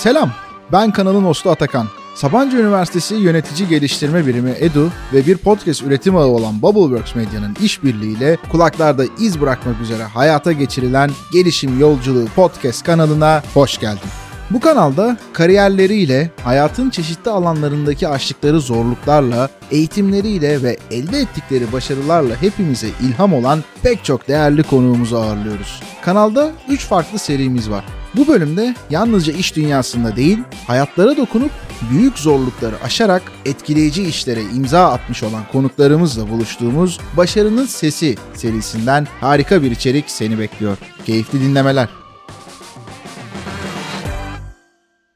Selam, ben kanalın hostu Atakan. Sabancı Üniversitesi Yönetici Geliştirme Birimi EDU ve bir podcast üretim ağı olan Bubbleworks Medya'nın işbirliğiyle kulaklarda iz bırakmak üzere hayata geçirilen Gelişim Yolculuğu podcast kanalına hoş geldin. Bu kanalda kariyerleriyle, hayatın çeşitli alanlarındaki aştıkları zorluklarla, eğitimleriyle ve elde ettikleri başarılarla hepimize ilham olan pek çok değerli konuğumuzu ağırlıyoruz. Kanalda 3 farklı serimiz var. Bu bölümde yalnızca iş dünyasında değil, hayatlara dokunup büyük zorlukları aşarak etkileyici işlere imza atmış olan konuklarımızla buluştuğumuz Başarının Sesi serisinden harika bir içerik seni bekliyor. Keyifli dinlemeler.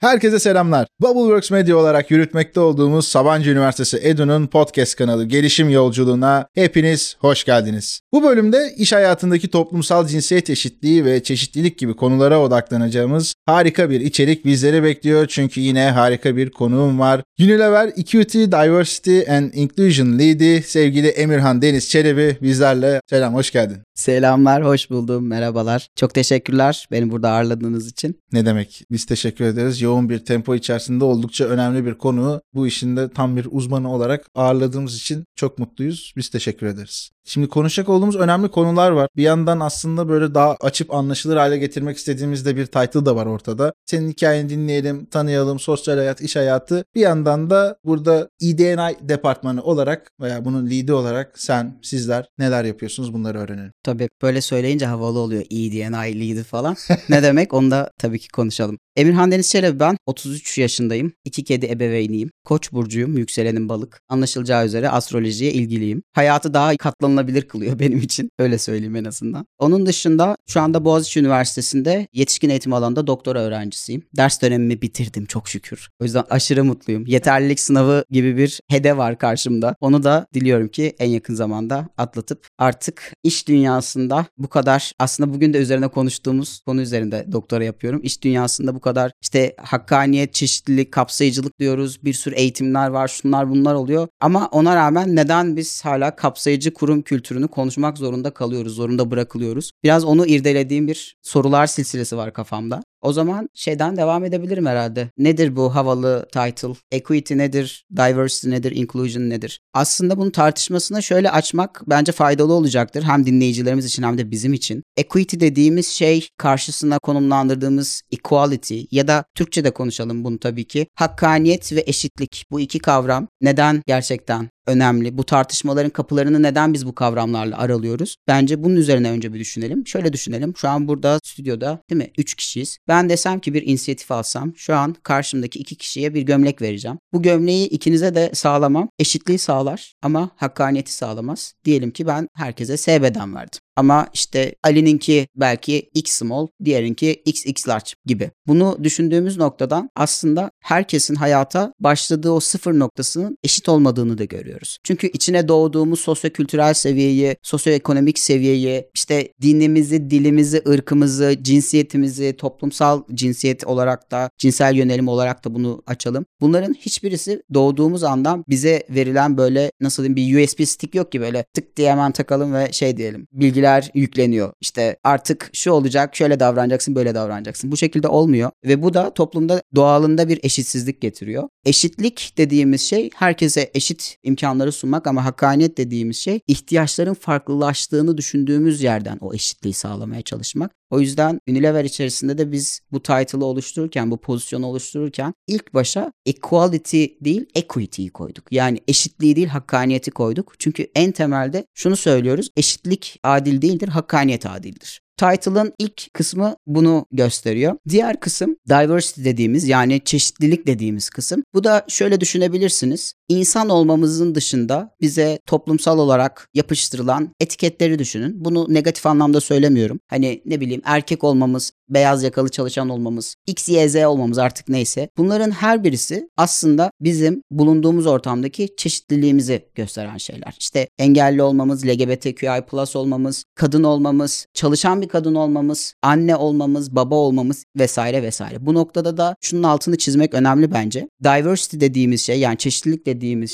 Herkese selamlar. Bubbleworks Media olarak yürütmekte olduğumuz Sabancı Üniversitesi EDU'nun podcast kanalı Gelişim Yolculuğuna hepiniz hoş geldiniz. Bu bölümde iş hayatındaki toplumsal cinsiyet eşitliği ve çeşitlilik gibi konulara odaklanacağımız harika bir içerik bizleri bekliyor. Çünkü yine harika bir konuğum var. Unilever Equity, Diversity and Inclusion Lead'i sevgili Emirhan Deniz Çelebi bizlerle. Selam, hoş geldin. Selamlar, hoş buldum, merhabalar. Çok teşekkürler beni burada ağırladığınız için. Ne demek? Biz teşekkür ederiz. Yoğun bir tempo içerisinde oldukça önemli bir konu. Bu işin de tam bir uzmanı olarak ağırladığımız için çok mutluyuz. Biz teşekkür ederiz. Şimdi konuşacak olduğumuz önemli konular var. Bir yandan aslında böyle daha açıp anlaşılır hale getirmek istediğimiz de bir title da var ortada. Senin hikayeni dinleyelim, tanıyalım, sosyal hayat, iş hayatı. Bir yandan da burada EDNI departmanı olarak veya bunun lead'i olarak sen, sizler neler yapıyorsunuz bunları öğrenelim. Tabii böyle söyleyince havalı oluyor EDNI lead'i falan. ne demek onu da tabii ki konuşalım. Emirhan Deniz Çelebi ben. 33 yaşındayım. İki kedi ebeveyniyim. Koç burcuyum. Yükselenim balık. Anlaşılacağı üzere astrolojiye ilgiliyim. Hayatı daha katlanılabilir kılıyor benim için. Öyle söyleyeyim en azından. Onun dışında şu anda Boğaziçi Üniversitesi'nde yetişkin eğitim alanında doktora öğrencisiyim. Ders dönemimi bitirdim çok şükür. O yüzden aşırı mutluyum. Yeterlilik sınavı gibi bir hedef var karşımda. Onu da diliyorum ki en yakın zamanda atlatıp artık iş dünyasında bu kadar aslında bugün de üzerine konuştuğumuz konu üzerinde doktora yapıyorum. İş dünyasında bu kadar işte hakkaniyet, çeşitlilik, kapsayıcılık diyoruz. Bir sürü eğitimler var, şunlar bunlar oluyor. Ama ona rağmen neden biz hala kapsayıcı kurum kültürünü konuşmak zorunda kalıyoruz, zorunda bırakılıyoruz? Biraz onu irdelediğim bir sorular silsilesi var kafamda. O zaman şeyden devam edebilirim herhalde. Nedir bu havalı title? Equity nedir? Diversity nedir? Inclusion nedir? Aslında bunun tartışmasına şöyle açmak bence faydalı olacaktır. Hem dinleyicilerimiz için hem de bizim için. Equity dediğimiz şey karşısına konumlandırdığımız equality ya da Türkçe'de konuşalım bunu tabii ki. Hakkaniyet ve eşitlik bu iki kavram neden gerçekten önemli. Bu tartışmaların kapılarını neden biz bu kavramlarla aralıyoruz? Bence bunun üzerine önce bir düşünelim. Şöyle düşünelim. Şu an burada stüdyoda değil mi? Üç kişiyiz. Ben desem ki bir inisiyatif alsam şu an karşımdaki iki kişiye bir gömlek vereceğim. Bu gömleği ikinize de sağlamam. Eşitliği sağlar ama hakkaniyeti sağlamaz. Diyelim ki ben herkese S beden verdim. Ama işte Ali'ninki belki X small, diğerinki XX large gibi. Bunu düşündüğümüz noktadan aslında herkesin hayata başladığı o sıfır noktasının eşit olmadığını da görüyoruz. Çünkü içine doğduğumuz sosyokültürel seviyeyi, sosyoekonomik seviyeyi, işte dinimizi, dilimizi, ırkımızı, cinsiyetimizi, toplumsal cinsiyet olarak da, cinsel yönelim olarak da bunu açalım. Bunların hiçbirisi doğduğumuz andan bize verilen böyle nasıl diyeyim bir USB stick yok ki böyle tık diye hemen takalım ve şey diyelim. Bilgiler bilgiler yükleniyor. İşte artık şu olacak, şöyle davranacaksın, böyle davranacaksın. Bu şekilde olmuyor ve bu da toplumda doğalında bir eşitsizlik getiriyor. Eşitlik dediğimiz şey herkese eşit imkanları sunmak ama hakkaniyet dediğimiz şey ihtiyaçların farklılaştığını düşündüğümüz yerden o eşitliği sağlamaya çalışmak. O yüzden Unilever içerisinde de biz bu title'ı oluştururken, bu pozisyonu oluştururken ilk başa equality değil equity'yi koyduk. Yani eşitliği değil hakkaniyeti koyduk. Çünkü en temelde şunu söylüyoruz. Eşitlik adil değildir, hakkaniyet adildir. Title'ın ilk kısmı bunu gösteriyor. Diğer kısım diversity dediğimiz yani çeşitlilik dediğimiz kısım. Bu da şöyle düşünebilirsiniz. İnsan olmamızın dışında bize toplumsal olarak yapıştırılan etiketleri düşünün. Bunu negatif anlamda söylemiyorum. Hani ne bileyim erkek olmamız, beyaz yakalı çalışan olmamız, X, Y, Z olmamız artık neyse. Bunların her birisi aslında bizim bulunduğumuz ortamdaki çeşitliliğimizi gösteren şeyler. İşte engelli olmamız, LGBTQI plus olmamız, kadın olmamız, çalışan bir kadın olmamız, anne olmamız, baba olmamız vesaire vesaire. Bu noktada da şunun altını çizmek önemli bence. Diversity dediğimiz şey yani çeşitlilik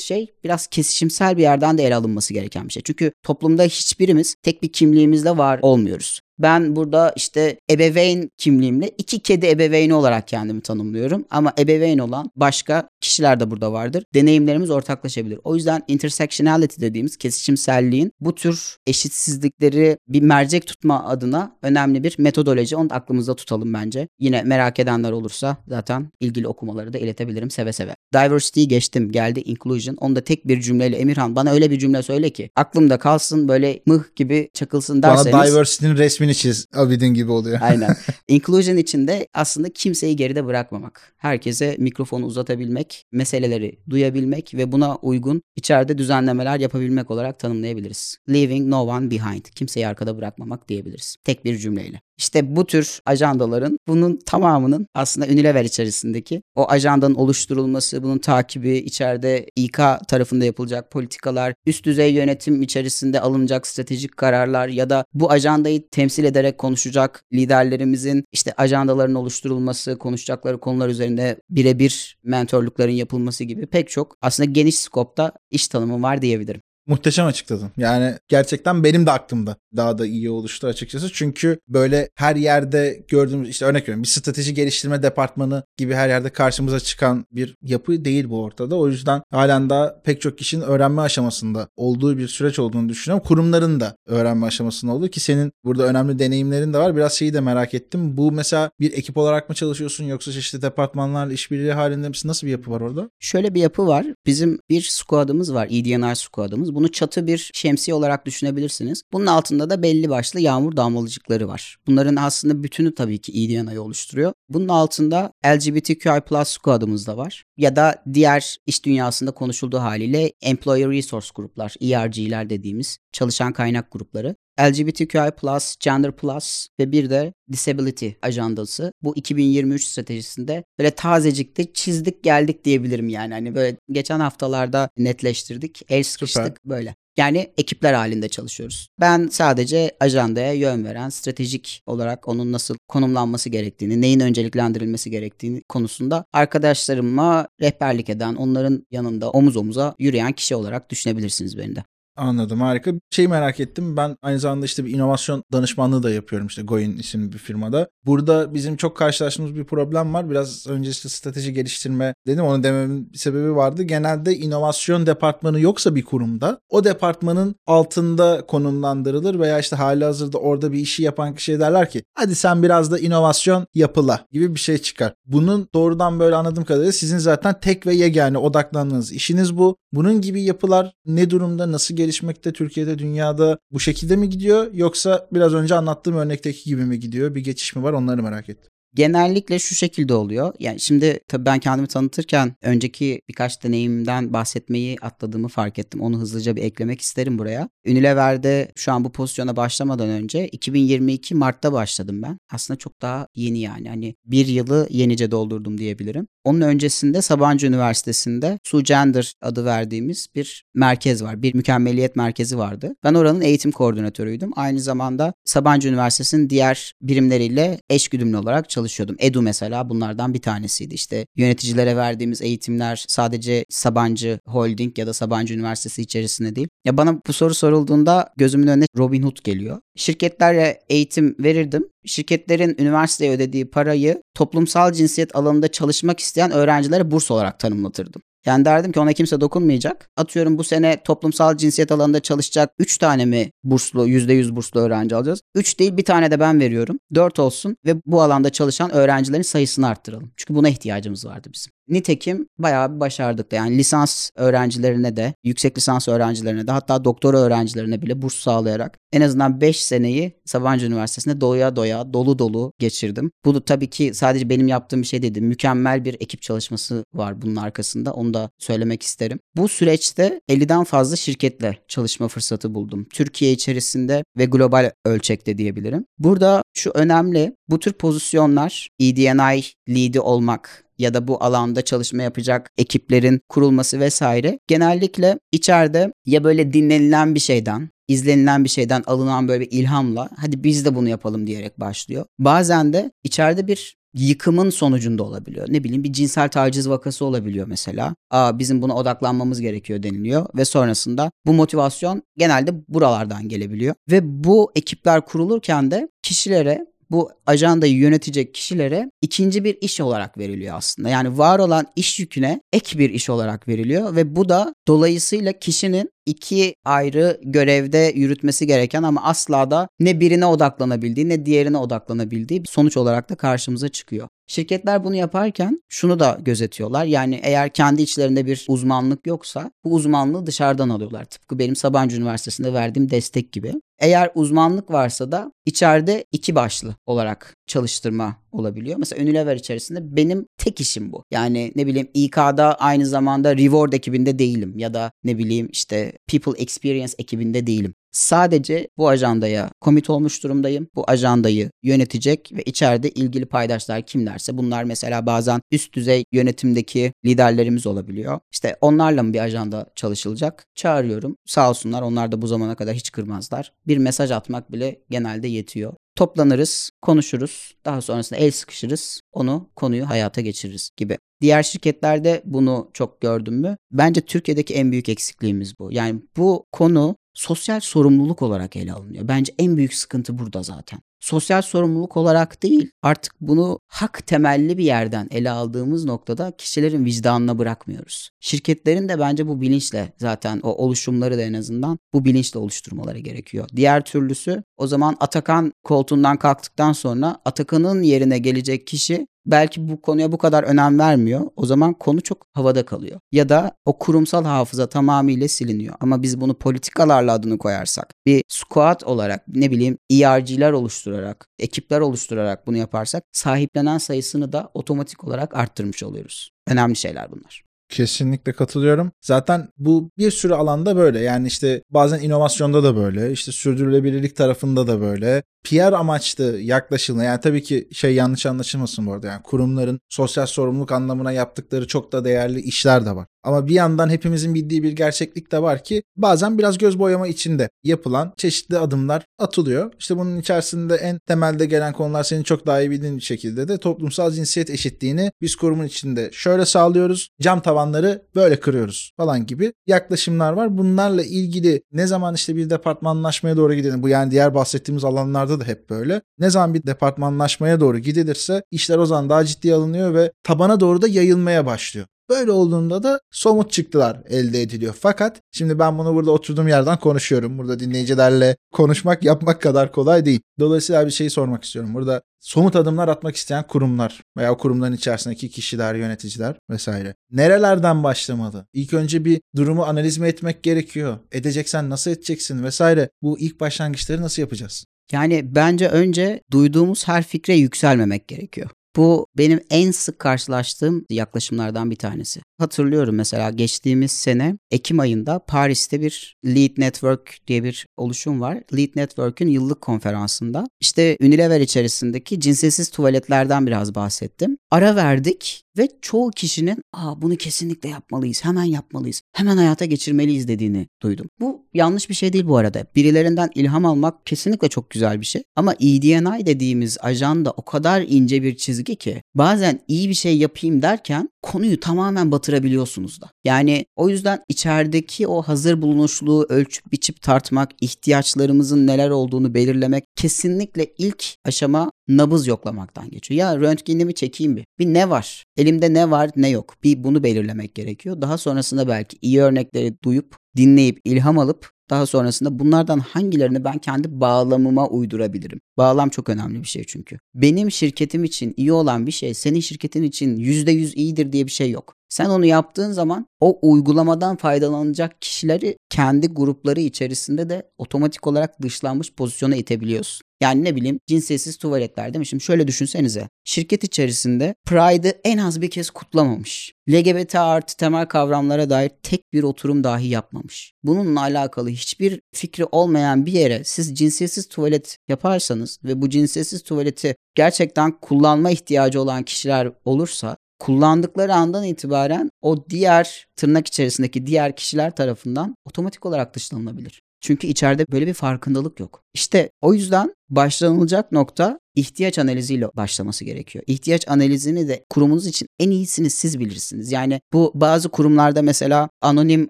şey biraz kesişimsel bir yerden de ele alınması gereken bir şey. Çünkü toplumda hiçbirimiz tek bir kimliğimizle var olmuyoruz. Ben burada işte ebeveyn kimliğimle iki kedi ebeveyni olarak kendimi tanımlıyorum. Ama ebeveyn olan başka kişiler de burada vardır. Deneyimlerimiz ortaklaşabilir. O yüzden intersectionality dediğimiz kesişimselliğin bu tür eşitsizlikleri bir mercek tutma adına önemli bir metodoloji. Onu da aklımızda tutalım bence. Yine merak edenler olursa zaten ilgili okumaları da iletebilirim seve seve. Diversity'yi geçtim geldi inclusion. Onu da tek bir cümleyle Emirhan bana öyle bir cümle söyle ki aklımda kalsın böyle mıh gibi çakılsın derseniz. Bana diversity'nin resmini çiz. Abidin gibi oluyor. Aynen. Inclusion içinde aslında kimseyi geride bırakmamak. Herkese mikrofonu uzatabilmek, meseleleri duyabilmek ve buna uygun içeride düzenlemeler yapabilmek olarak tanımlayabiliriz. Leaving no one behind. Kimseyi arkada bırakmamak diyebiliriz. Tek bir cümleyle. İşte bu tür ajandaların bunun tamamının aslında Unilever içerisindeki o ajandanın oluşturulması, bunun takibi, içeride İK tarafında yapılacak politikalar, üst düzey yönetim içerisinde alınacak stratejik kararlar ya da bu ajandayı temsil ederek konuşacak liderlerimizin işte ajandaların oluşturulması, konuşacakları konular üzerinde birebir mentorlukların yapılması gibi pek çok aslında geniş skopta iş tanımı var diyebilirim. Muhteşem açıkladın. Yani gerçekten benim de aklımda daha da iyi oluştu açıkçası. Çünkü böyle her yerde gördüğümüz işte örnek veriyorum bir strateji geliştirme departmanı gibi her yerde karşımıza çıkan bir yapı değil bu ortada. O yüzden halen daha pek çok kişinin öğrenme aşamasında olduğu bir süreç olduğunu düşünüyorum. Kurumların da öğrenme aşamasında olduğu ki senin burada önemli deneyimlerin de var. Biraz şeyi de merak ettim. Bu mesela bir ekip olarak mı çalışıyorsun yoksa çeşitli departmanlarla işbirliği halinde misin? Nasıl bir yapı var orada? Şöyle bir yapı var. Bizim bir squad'ımız var. EDNR squad'ımız. Bunu çatı bir şemsiye olarak düşünebilirsiniz. Bunun altında da belli başlı yağmur damlalıcıkları var. Bunların aslında bütünü tabii ki EDNA'yı oluşturuyor. Bunun altında LGBTQI plus squad'ımız da var. Ya da diğer iş dünyasında konuşulduğu haliyle Employee Resource gruplar, ERG'ler dediğimiz çalışan kaynak grupları. LGBTQI+, Gender Plus ve bir de Disability ajandası. Bu 2023 stratejisinde böyle tazecikte çizdik geldik diyebilirim yani. Hani böyle geçen haftalarda netleştirdik. El sıkıştık Süper. böyle. Yani ekipler halinde çalışıyoruz. Ben sadece ajandaya yön veren, stratejik olarak onun nasıl konumlanması gerektiğini, neyin önceliklendirilmesi gerektiğini konusunda arkadaşlarıma rehberlik eden, onların yanında omuz omuza yürüyen kişi olarak düşünebilirsiniz beni de. Anladım harika. Şey merak ettim ben aynı zamanda işte bir inovasyon danışmanlığı da yapıyorum işte Goin isimli bir firmada. Burada bizim çok karşılaştığımız bir problem var. Biraz önce işte strateji geliştirme dedim onu dememin bir sebebi vardı. Genelde inovasyon departmanı yoksa bir kurumda o departmanın altında konumlandırılır veya işte hali hazırda orada bir işi yapan kişiye derler ki hadi sen biraz da inovasyon yapıla gibi bir şey çıkar. Bunun doğrudan böyle anladığım kadarıyla sizin zaten tek ve yegane odaklandığınız işiniz bu. Bunun gibi yapılar ne durumda nasıl gelişmekte Türkiye'de, dünyada bu şekilde mi gidiyor yoksa biraz önce anlattığım örnekteki gibi mi gidiyor? Bir geçiş mi var? Onları merak ettim. Genellikle şu şekilde oluyor. Yani şimdi tabii ben kendimi tanıtırken önceki birkaç deneyimden bahsetmeyi atladığımı fark ettim. Onu hızlıca bir eklemek isterim buraya. Unilever'de şu an bu pozisyona başlamadan önce 2022 Mart'ta başladım ben. Aslında çok daha yeni yani. Hani bir yılı yenice doldurdum diyebilirim. Onun öncesinde Sabancı Üniversitesi'nde Su Gender adı verdiğimiz bir merkez var. Bir mükemmeliyet merkezi vardı. Ben oranın eğitim koordinatörüydüm. Aynı zamanda Sabancı Üniversitesi'nin diğer birimleriyle eşgüdümlü olarak çalışıyordum. Edu mesela bunlardan bir tanesiydi. İşte yöneticilere verdiğimiz eğitimler sadece Sabancı Holding ya da Sabancı Üniversitesi içerisinde değil. Ya bana bu soru sorulduğunda gözümün önüne Robin Hood geliyor. Şirketlere eğitim verirdim. Şirketlerin üniversiteye ödediği parayı toplumsal cinsiyet alanında çalışmak isteyen öğrencilere burs olarak tanımlatırdım. Yani derdim ki ona kimse dokunmayacak. Atıyorum bu sene toplumsal cinsiyet alanında çalışacak 3 tane mi burslu, %100 burslu öğrenci alacağız? 3 değil bir tane de ben veriyorum. 4 olsun ve bu alanda çalışan öğrencilerin sayısını arttıralım. Çünkü buna ihtiyacımız vardı bizim. Nitekim bayağı bir başardık da yani lisans öğrencilerine de, yüksek lisans öğrencilerine de hatta doktora öğrencilerine bile burs sağlayarak en azından 5 seneyi Sabancı Üniversitesi'nde doya doya, dolu dolu geçirdim. Bu da tabii ki sadece benim yaptığım bir şey değildi. Mükemmel bir ekip çalışması var bunun arkasında. Onu da söylemek isterim. Bu süreçte 50'den fazla şirketle çalışma fırsatı buldum. Türkiye içerisinde ve global ölçekte diyebilirim. Burada şu önemli. Bu tür pozisyonlar EDNI lead'i olmak ya da bu alanda çalışma yapacak ekiplerin kurulması vesaire genellikle içeride ya böyle dinlenilen bir şeyden izlenilen bir şeyden alınan böyle bir ilhamla hadi biz de bunu yapalım diyerek başlıyor. Bazen de içeride bir yıkımın sonucunda olabiliyor. Ne bileyim bir cinsel taciz vakası olabiliyor mesela. Aa bizim buna odaklanmamız gerekiyor deniliyor ve sonrasında bu motivasyon genelde buralardan gelebiliyor. Ve bu ekipler kurulurken de kişilere bu ajandayı yönetecek kişilere ikinci bir iş olarak veriliyor aslında. Yani var olan iş yüküne ek bir iş olarak veriliyor ve bu da dolayısıyla kişinin iki ayrı görevde yürütmesi gereken ama asla da ne birine odaklanabildiği ne diğerine odaklanabildiği sonuç olarak da karşımıza çıkıyor. Şirketler bunu yaparken şunu da gözetiyorlar. Yani eğer kendi içlerinde bir uzmanlık yoksa bu uzmanlığı dışarıdan alıyorlar. Tıpkı benim Sabancı Üniversitesi'nde verdiğim destek gibi. Eğer uzmanlık varsa da içeride iki başlı olarak çalıştırma olabiliyor. Mesela Unilever içerisinde benim tek işim bu. Yani ne bileyim İK'da aynı zamanda Reward ekibinde değilim ya da ne bileyim işte People Experience ekibinde değilim. Sadece bu ajandaya komit olmuş durumdayım. Bu ajandayı yönetecek ve içeride ilgili paydaşlar kimlerse bunlar mesela bazen üst düzey yönetimdeki liderlerimiz olabiliyor. İşte onlarla mı bir ajanda çalışılacak? Çağırıyorum. Sağ olsunlar onlar da bu zamana kadar hiç kırmazlar. Bir mesaj atmak bile genelde yetiyor. Toplanırız, konuşuruz, daha sonrasında el sıkışırız, onu konuyu hayata geçiririz gibi. Diğer şirketlerde bunu çok gördüm mü? Bence Türkiye'deki en büyük eksikliğimiz bu. Yani bu konu sosyal sorumluluk olarak ele alınıyor. Bence en büyük sıkıntı burada zaten. Sosyal sorumluluk olarak değil, artık bunu hak temelli bir yerden ele aldığımız noktada kişilerin vicdanına bırakmıyoruz. Şirketlerin de bence bu bilinçle zaten o oluşumları da en azından bu bilinçle oluşturmaları gerekiyor. Diğer türlüsü o zaman Atakan koltuğundan kalktıktan sonra Atakan'ın yerine gelecek kişi belki bu konuya bu kadar önem vermiyor. O zaman konu çok havada kalıyor. Ya da o kurumsal hafıza tamamıyla siliniyor. Ama biz bunu politikalarla adını koyarsak, bir squad olarak ne bileyim ERG'ler oluşturarak, ekipler oluşturarak bunu yaparsak sahiplenen sayısını da otomatik olarak arttırmış oluyoruz. Önemli şeyler bunlar. Kesinlikle katılıyorum. Zaten bu bir sürü alanda böyle. Yani işte bazen inovasyonda da böyle. işte sürdürülebilirlik tarafında da böyle. PR amaçlı yaklaşılma. Yani tabii ki şey yanlış anlaşılmasın bu arada. Yani kurumların sosyal sorumluluk anlamına yaptıkları çok da değerli işler de var. Ama bir yandan hepimizin bildiği bir gerçeklik de var ki bazen biraz göz boyama içinde yapılan çeşitli adımlar atılıyor. İşte bunun içerisinde en temelde gelen konular senin çok daha iyi bildiğin şekilde de toplumsal cinsiyet eşitliğini biz kurumun içinde şöyle sağlıyoruz. Cam tavanları böyle kırıyoruz falan gibi yaklaşımlar var. Bunlarla ilgili ne zaman işte bir departmanlaşmaya doğru gidelim. Bu yani diğer bahsettiğimiz alanlarda da hep böyle. Ne zaman bir departmanlaşmaya doğru gidilirse işler o zaman daha ciddi alınıyor ve tabana doğru da yayılmaya başlıyor. Böyle olduğunda da somut çıktılar elde ediliyor. Fakat şimdi ben bunu burada oturduğum yerden konuşuyorum. Burada dinleyicilerle konuşmak yapmak kadar kolay değil. Dolayısıyla bir şey sormak istiyorum. Burada somut adımlar atmak isteyen kurumlar veya kurumların içerisindeki kişiler, yöneticiler vesaire. Nerelerden başlamalı? İlk önce bir durumu analiz mi etmek gerekiyor? Edeceksen nasıl edeceksin vesaire. Bu ilk başlangıçları nasıl yapacağız? Yani bence önce duyduğumuz her fikre yükselmemek gerekiyor. Bu benim en sık karşılaştığım yaklaşımlardan bir tanesi. Hatırlıyorum mesela geçtiğimiz sene Ekim ayında Paris'te bir Lead Network diye bir oluşum var. Lead Network'ün yıllık konferansında işte Unilever içerisindeki cinsiyetsiz tuvaletlerden biraz bahsettim. Ara verdik ve çoğu kişinin Aa, bunu kesinlikle yapmalıyız, hemen yapmalıyız, hemen hayata geçirmeliyiz dediğini duydum. Bu yanlış bir şey değil bu arada. Birilerinden ilham almak kesinlikle çok güzel bir şey. Ama EDNI dediğimiz ajanda o kadar ince bir çizgi ki bazen iyi bir şey yapayım derken konuyu tamamen batırabiliyorsunuz da. Yani o yüzden içerideki o hazır bulunuşluğu ölçüp biçip tartmak, ihtiyaçlarımızın neler olduğunu belirlemek kesinlikle ilk aşama nabız yoklamaktan geçiyor. Ya röntgenimi çekeyim bir. Bir ne var? Elimde ne var ne yok? Bir bunu belirlemek gerekiyor. Daha sonrasında belki iyi örnekleri duyup, dinleyip, ilham alıp daha sonrasında bunlardan hangilerini ben kendi bağlamıma uydurabilirim? Bağlam çok önemli bir şey çünkü. Benim şirketim için iyi olan bir şey senin şirketin için %100 iyidir diye bir şey yok. Sen onu yaptığın zaman o uygulamadan faydalanacak kişileri kendi grupları içerisinde de otomatik olarak dışlanmış pozisyona itebiliyorsun. Yani ne bileyim cinsiyetsiz tuvaletler değil mi? Şimdi şöyle düşünsenize. Şirket içerisinde Pride'ı en az bir kez kutlamamış. LGBT artı temel kavramlara dair tek bir oturum dahi yapmamış. Bununla alakalı hiçbir fikri olmayan bir yere siz cinsiyetsiz tuvalet yaparsanız ve bu cinsiyetsiz tuvaleti gerçekten kullanma ihtiyacı olan kişiler olursa kullandıkları andan itibaren o diğer tırnak içerisindeki diğer kişiler tarafından otomatik olarak dışlanılabilir. Çünkü içeride böyle bir farkındalık yok. İşte o yüzden başlanılacak nokta ihtiyaç analiziyle başlaması gerekiyor. İhtiyaç analizini de kurumunuz için en iyisini siz bilirsiniz. Yani bu bazı kurumlarda mesela anonim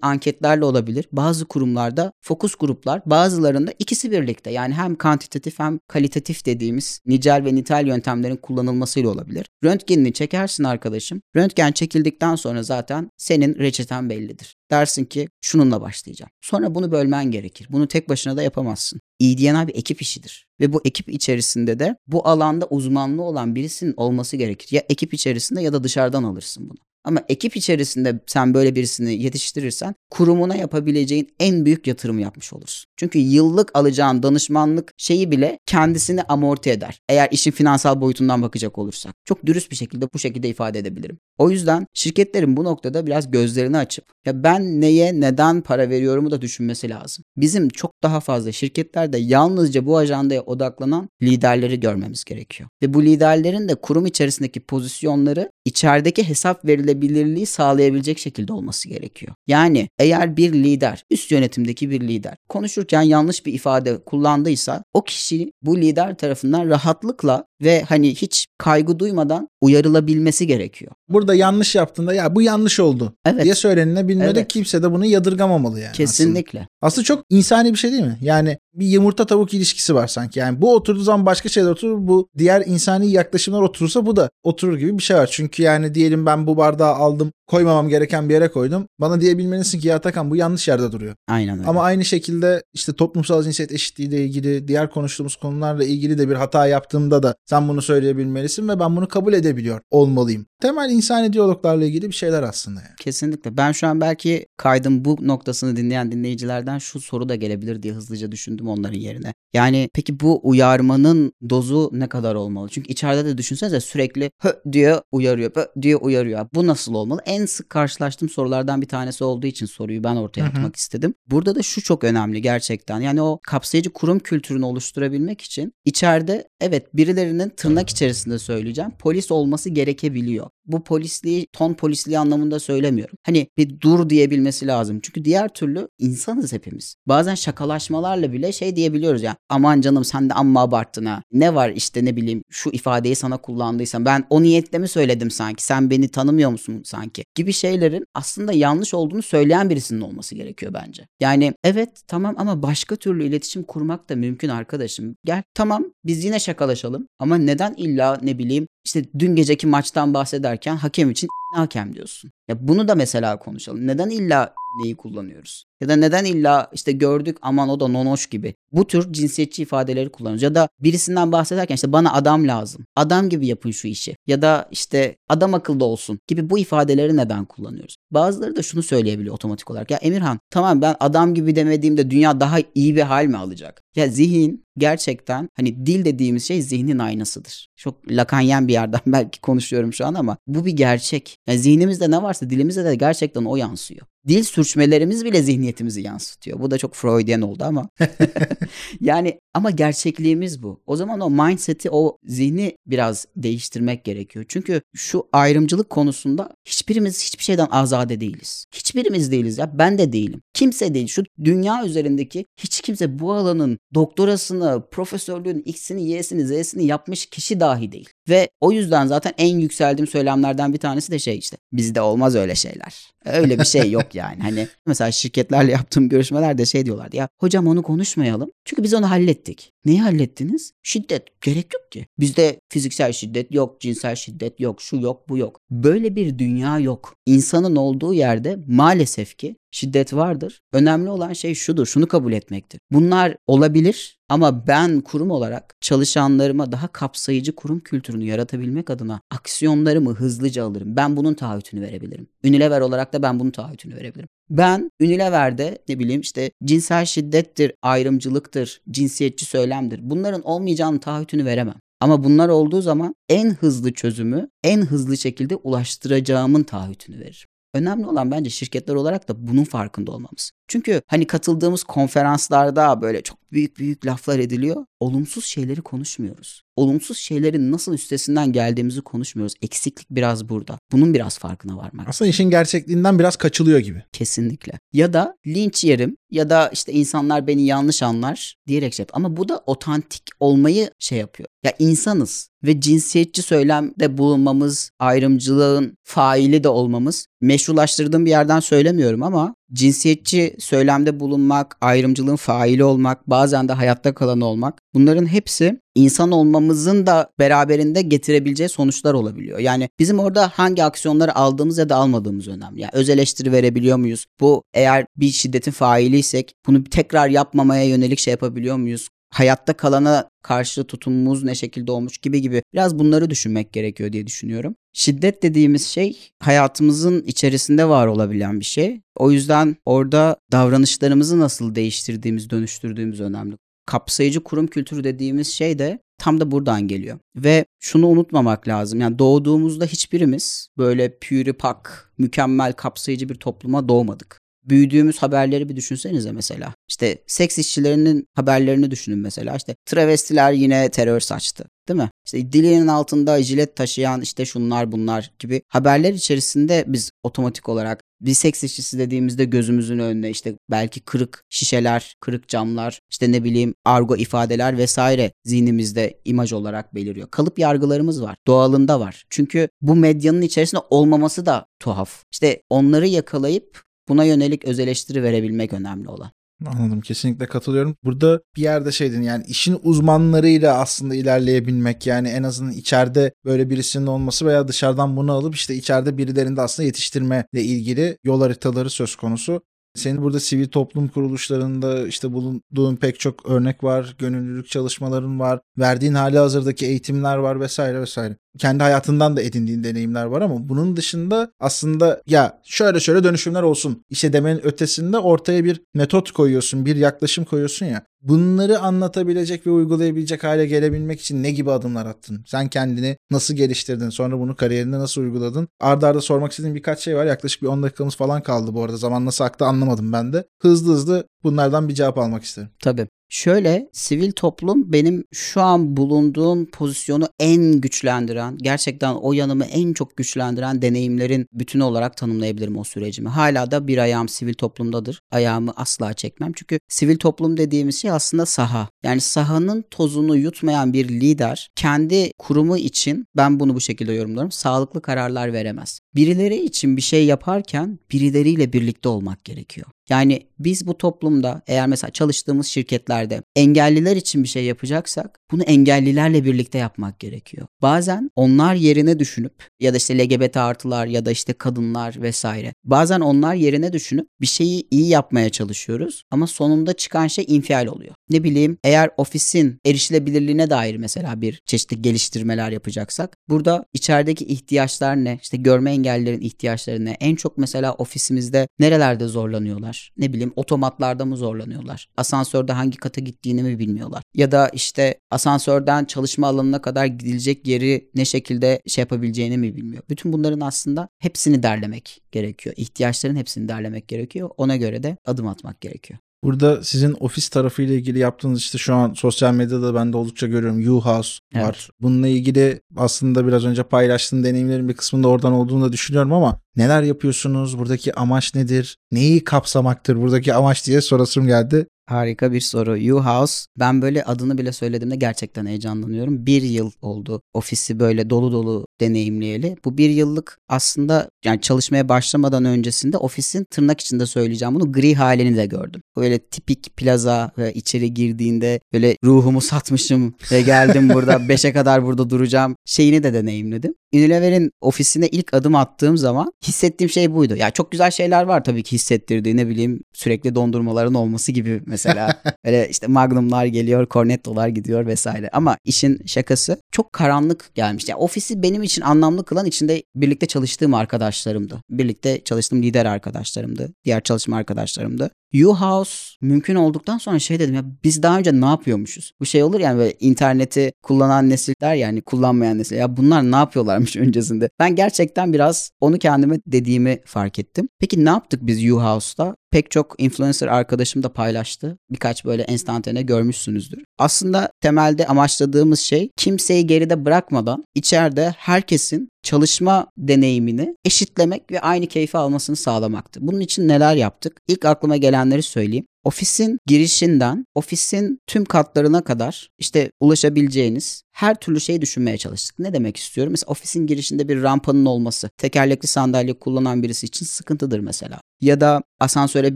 anketlerle olabilir. Bazı kurumlarda fokus gruplar, bazılarında ikisi birlikte. Yani hem kantitatif hem kalitatif dediğimiz nicel ve nitel yöntemlerin kullanılmasıyla olabilir. Röntgenini çekersin arkadaşım. Röntgen çekildikten sonra zaten senin reçeten bellidir. Dersin ki şununla başlayacağım. Sonra bunu bölmen gerekir. Bunu tek başına da yapamazsın. EDNA bir ekip işidir. Ve bu ekip içerisinde de bu alanda uzmanlığı olan birisinin olması gerekir. Ya ekip içerisinde ya da dışarıdan alırsın bunu. Ama ekip içerisinde sen böyle birisini yetiştirirsen kurumuna yapabileceğin en büyük yatırımı yapmış olursun. Çünkü yıllık alacağın danışmanlık şeyi bile kendisini amorti eder. Eğer işin finansal boyutundan bakacak olursak. Çok dürüst bir şekilde bu şekilde ifade edebilirim. O yüzden şirketlerin bu noktada biraz gözlerini açıp ya ben neye neden para veriyorumu da düşünmesi lazım. Bizim çok daha fazla şirketlerde yalnızca bu ajandaya odaklanan liderleri görmemiz gerekiyor. Ve bu liderlerin de kurum içerisindeki pozisyonları içerideki hesap verilebilirliği sağlayabilecek şekilde olması gerekiyor. Yani eğer bir lider, üst yönetimdeki bir lider konuşurken yanlış bir ifade kullandıysa o kişi bu lider tarafından rahatlıkla ve hani hiç kaygı duymadan uyarılabilmesi gerekiyor. Burada yanlış yaptığında ya bu yanlış oldu Evet. diye söylenilebilmeli. Evet. Kimse de bunu yadırgamamalı yani. Kesinlikle. Aslında. aslında çok insani bir şey değil mi? Yani bir yumurta tavuk ilişkisi var sanki. Yani bu oturduğu zaman başka şeyler oturur. Bu diğer insani yaklaşımlar oturursa bu da oturur gibi bir şey var. Çünkü yani diyelim ben bu bardağı aldım koymamam gereken bir yere koydum. Bana diyebilmelisin ki ya Atakan bu yanlış yerde duruyor. Aynen öyle. Ama aynı şekilde işte toplumsal cinsiyet eşitliği ile ilgili diğer konuştuğumuz konularla ilgili de bir hata yaptığımda da sen bunu söyleyebilmelisin ve ben bunu kabul edebiliyor olmalıyım. Temel insani diyaloglarla ilgili bir şeyler aslında yani. Kesinlikle. Ben şu an belki kaydın bu noktasını dinleyen dinleyicilerden şu soru da gelebilir diye hızlıca düşündüm onların yerine. Yani peki bu uyarmanın dozu ne kadar olmalı? Çünkü içeride de düşünsenize sürekli hı diyor uyarıyor, hı diyor uyarıyor. Bu nasıl olmalı? En sık karşılaştığım sorulardan bir tanesi olduğu için soruyu ben ortaya atmak istedim. Burada da şu çok önemli gerçekten. Yani o kapsayıcı kurum kültürünü oluşturabilmek için içeride evet birilerinin tırnak içerisinde söyleyeceğim polis olması gerekebiliyor. Bu polisliği ton polisliği anlamında söylemiyorum. Hani bir dur diyebilmesi lazım. Çünkü diğer türlü insanız hepimiz. Bazen şakalaşmalarla bile şey diyebiliyoruz ya. Aman canım sen de amma abarttın ha. Ne var işte ne bileyim şu ifadeyi sana kullandıysam ben o niyetle mi söyledim sanki? Sen beni tanımıyor musun sanki? Gibi şeylerin aslında yanlış olduğunu söyleyen birisinin olması gerekiyor bence. Yani evet tamam ama başka türlü iletişim kurmak da mümkün arkadaşım. Gel tamam biz yine şakalaşalım ama neden illa ne bileyim işte dün geceki maçtan bahsederken hakem için hakem diyorsun. Ya bunu da mesela konuşalım. Neden illa neyi kullanıyoruz? Ya da neden illa işte gördük aman o da nonoş gibi. Bu tür cinsiyetçi ifadeleri kullanıyoruz. Ya da birisinden bahsederken işte bana adam lazım. Adam gibi yapın şu işi. Ya da işte adam akıllı olsun gibi bu ifadeleri neden kullanıyoruz? Bazıları da şunu söyleyebiliyor otomatik olarak. Ya Emirhan tamam ben adam gibi demediğimde dünya daha iyi bir hal mi alacak? Ya zihin gerçekten hani dil dediğimiz şey zihnin aynasıdır. Çok lakanyen bir yerden belki konuşuyorum şu an ama bu bir gerçek. Yani zihnimizde ne varsa dilimizde de gerçekten o yansıyor. Dil sürçmelerimiz bile zihniyetimizi yansıtıyor. Bu da çok Freudian oldu ama. yani ama gerçekliğimiz bu. O zaman o mindset'i, o zihni biraz değiştirmek gerekiyor. Çünkü şu ayrımcılık konusunda hiçbirimiz hiçbir şeyden azade değiliz. Hiçbirimiz değiliz ya. Ben de değilim. Kimse değil. Şu dünya üzerindeki hiç kimse bu alanın doktorasını, profesörlüğün X'ini, Y'sini, Z'sini yapmış kişi dahi değil. Ve o yüzden zaten en yükseldiğim söylemlerden bir tanesi de şey işte. Bizde olmaz öyle şeyler. Öyle bir şey yok yani. Hani mesela şirketlerle yaptığım görüşmelerde şey diyorlardı ya hocam onu konuşmayalım. Çünkü biz onu hallettik. Neyi hallettiniz? Şiddet. Gerek yok ki. Bizde fiziksel şiddet yok, cinsel şiddet yok, şu yok, bu yok. Böyle bir dünya yok. İnsanın olduğu yerde maalesef ki şiddet vardır. Önemli olan şey şudur, şunu kabul etmektir. Bunlar olabilir ama ben kurum olarak çalışanlarıma daha kapsayıcı kurum kültürünü yaratabilmek adına aksiyonlarımı hızlıca alırım. Ben bunun taahhütünü verebilirim. Unilever olarak da ben bunun taahhütünü verebilirim. Ben Unilever'de ne bileyim işte cinsel şiddettir, ayrımcılıktır, cinsiyetçi söylemdir. Bunların olmayacağını taahhütünü veremem. Ama bunlar olduğu zaman en hızlı çözümü en hızlı şekilde ulaştıracağımın taahhütünü veririm. Önemli olan bence şirketler olarak da bunun farkında olmamız. Çünkü hani katıldığımız konferanslarda böyle çok büyük büyük laflar ediliyor. Olumsuz şeyleri konuşmuyoruz. Olumsuz şeylerin nasıl üstesinden geldiğimizi konuşmuyoruz. Eksiklik biraz burada. Bunun biraz farkına varmak. Aslında işin gerçekliğinden biraz kaçılıyor gibi. Kesinlikle. Ya da linç yerim ya da işte insanlar beni yanlış anlar diyerek şey. Ama bu da otantik olmayı şey yapıyor. Ya insanız ve cinsiyetçi söylemde bulunmamız, ayrımcılığın faili de olmamız meşrulaştırdığım bir yerden söylemiyorum ama cinsiyetçi söylemde bulunmak, ayrımcılığın faili olmak, bazen de hayatta kalan olmak bunların hepsi insan olmamızın da beraberinde getirebileceği sonuçlar olabiliyor. Yani bizim orada hangi aksiyonları aldığımız ya da almadığımız önemli. Yani öz eleştiri verebiliyor muyuz? Bu eğer bir şiddetin failiysek bunu tekrar yapmamaya yönelik şey yapabiliyor muyuz? Hayatta kalana karşı tutumumuz ne şekilde olmuş gibi gibi biraz bunları düşünmek gerekiyor diye düşünüyorum. Şiddet dediğimiz şey hayatımızın içerisinde var olabilen bir şey. O yüzden orada davranışlarımızı nasıl değiştirdiğimiz, dönüştürdüğümüz önemli. Kapsayıcı kurum kültürü dediğimiz şey de tam da buradan geliyor. Ve şunu unutmamak lazım. Yani doğduğumuzda hiçbirimiz böyle püripak, mükemmel, kapsayıcı bir topluma doğmadık büyüdüğümüz haberleri bir düşünsenize mesela. İşte seks işçilerinin haberlerini düşünün mesela. İşte travestiler yine terör saçtı. Değil mi? İşte dilinin altında jilet taşıyan işte şunlar bunlar gibi haberler içerisinde biz otomatik olarak bir seks işçisi dediğimizde gözümüzün önüne işte belki kırık şişeler, kırık camlar, işte ne bileyim argo ifadeler vesaire zihnimizde imaj olarak beliriyor. Kalıp yargılarımız var. Doğalında var. Çünkü bu medyanın içerisinde olmaması da tuhaf. İşte onları yakalayıp Buna yönelik öz eleştiri verebilmek önemli olan. Anladım kesinlikle katılıyorum. Burada bir yerde şeydin yani işin uzmanlarıyla aslında ilerleyebilmek yani en azından içeride böyle birisinin olması veya dışarıdan bunu alıp işte içeride birilerinde aslında yetiştirme ile ilgili yol haritaları söz konusu. Senin burada sivil toplum kuruluşlarında işte bulunduğun pek çok örnek var, gönüllülük çalışmaların var, verdiğin hali hazırdaki eğitimler var vesaire vesaire. Kendi hayatından da edindiğin deneyimler var ama bunun dışında aslında ya şöyle şöyle dönüşümler olsun işte demenin ötesinde ortaya bir metot koyuyorsun, bir yaklaşım koyuyorsun ya. Bunları anlatabilecek ve uygulayabilecek hale gelebilmek için ne gibi adımlar attın? Sen kendini nasıl geliştirdin? Sonra bunu kariyerinde nasıl uyguladın? Arda arda sormak istediğim birkaç şey var. Yaklaşık bir 10 dakikamız falan kaldı bu arada. Zaman nasıl aktı anlamadım ben de. Hızlı hızlı bunlardan bir cevap almak isterim. Tabii. Şöyle sivil toplum benim şu an bulunduğum pozisyonu en güçlendiren, gerçekten o yanımı en çok güçlendiren deneyimlerin bütünü olarak tanımlayabilirim o sürecimi. Hala da bir ayağım sivil toplumdadır. Ayağımı asla çekmem. Çünkü sivil toplum dediğimiz şey aslında saha. Yani sahanın tozunu yutmayan bir lider kendi kurumu için ben bunu bu şekilde yorumlarım. Sağlıklı kararlar veremez. Birileri için bir şey yaparken birileriyle birlikte olmak gerekiyor. Yani biz bu toplumda eğer mesela çalıştığımız şirketlerde engelliler için bir şey yapacaksak bunu engellilerle birlikte yapmak gerekiyor. Bazen onlar yerine düşünüp ya da işte LGBT artılar ya da işte kadınlar vesaire. Bazen onlar yerine düşünüp bir şeyi iyi yapmaya çalışıyoruz ama sonunda çıkan şey infial oluyor. Ne bileyim eğer ofisin erişilebilirliğine dair mesela bir çeşitli geliştirmeler yapacaksak burada içerideki ihtiyaçlar ne? İşte görme engellilerin ihtiyaçları ne? En çok mesela ofisimizde nerelerde zorlanıyorlar? Ne bileyim otomatlarda mı zorlanıyorlar? Asansörde hangi kata gittiğini mi bilmiyorlar? Ya da işte asansörden çalışma alanına kadar gidilecek yeri ne şekilde şey yapabileceğini mi bilmiyor. Bütün bunların aslında hepsini derlemek gerekiyor. İhtiyaçların hepsini derlemek gerekiyor. Ona göre de adım atmak gerekiyor. Burada sizin ofis tarafıyla ilgili yaptığınız işte şu an sosyal medyada ben de oldukça görüyorum. U-House evet. var. Bununla ilgili aslında biraz önce paylaştığın deneyimlerin bir kısmında oradan olduğunu da düşünüyorum ama neler yapıyorsunuz? Buradaki amaç nedir? Neyi kapsamaktır buradaki amaç diye sorasım geldi. Harika bir soru. U-House. Ben böyle adını bile söylediğimde gerçekten heyecanlanıyorum. Bir yıl oldu ofisi böyle dolu dolu deneyimleyeli. Bu bir yıllık aslında yani çalışmaya başlamadan öncesinde ofisin tırnak içinde söyleyeceğim bunu gri halini de gördüm. Böyle tipik plaza ve içeri girdiğinde böyle ruhumu satmışım ve geldim burada 5'e kadar burada duracağım şeyini de deneyimledim. Unilever'in ofisine ilk adım attığım zaman hissettiğim şey buydu. Ya çok güzel şeyler var tabii ki hissettirdiği ne bileyim sürekli dondurmaların olması gibi mesela. Öyle işte Magnum'lar geliyor, Cornetto'lar gidiyor vesaire. Ama işin şakası çok karanlık gelmiş. Yani ofisi benim için anlamlı kılan içinde birlikte çalıştığım arkadaşlarımdı. Birlikte çalıştığım lider arkadaşlarımdı. Diğer çalışma arkadaşlarımdı. U-House mümkün olduktan sonra şey dedim ya biz daha önce ne yapıyormuşuz? Bu şey olur yani böyle interneti kullanan nesiller yani kullanmayan nesil. Ya bunlar ne yapıyorlarmış öncesinde? Ben gerçekten biraz onu kendime dediğimi fark ettim. Peki ne yaptık biz U-House'da? Pek çok influencer arkadaşım da paylaştı. Birkaç böyle enstantane görmüşsünüzdür. Aslında temelde amaçladığımız şey kimseyi geride bırakmadan içeride herkesin çalışma deneyimini eşitlemek ve aynı keyfi almasını sağlamaktı. Bunun için neler yaptık? İlk aklıma gelenleri söyleyeyim. Ofisin girişinden ofisin tüm katlarına kadar işte ulaşabileceğiniz her türlü şeyi düşünmeye çalıştık. Ne demek istiyorum? Mesela ofisin girişinde bir rampanın olması tekerlekli sandalye kullanan birisi için sıkıntıdır mesela. Ya da asansöre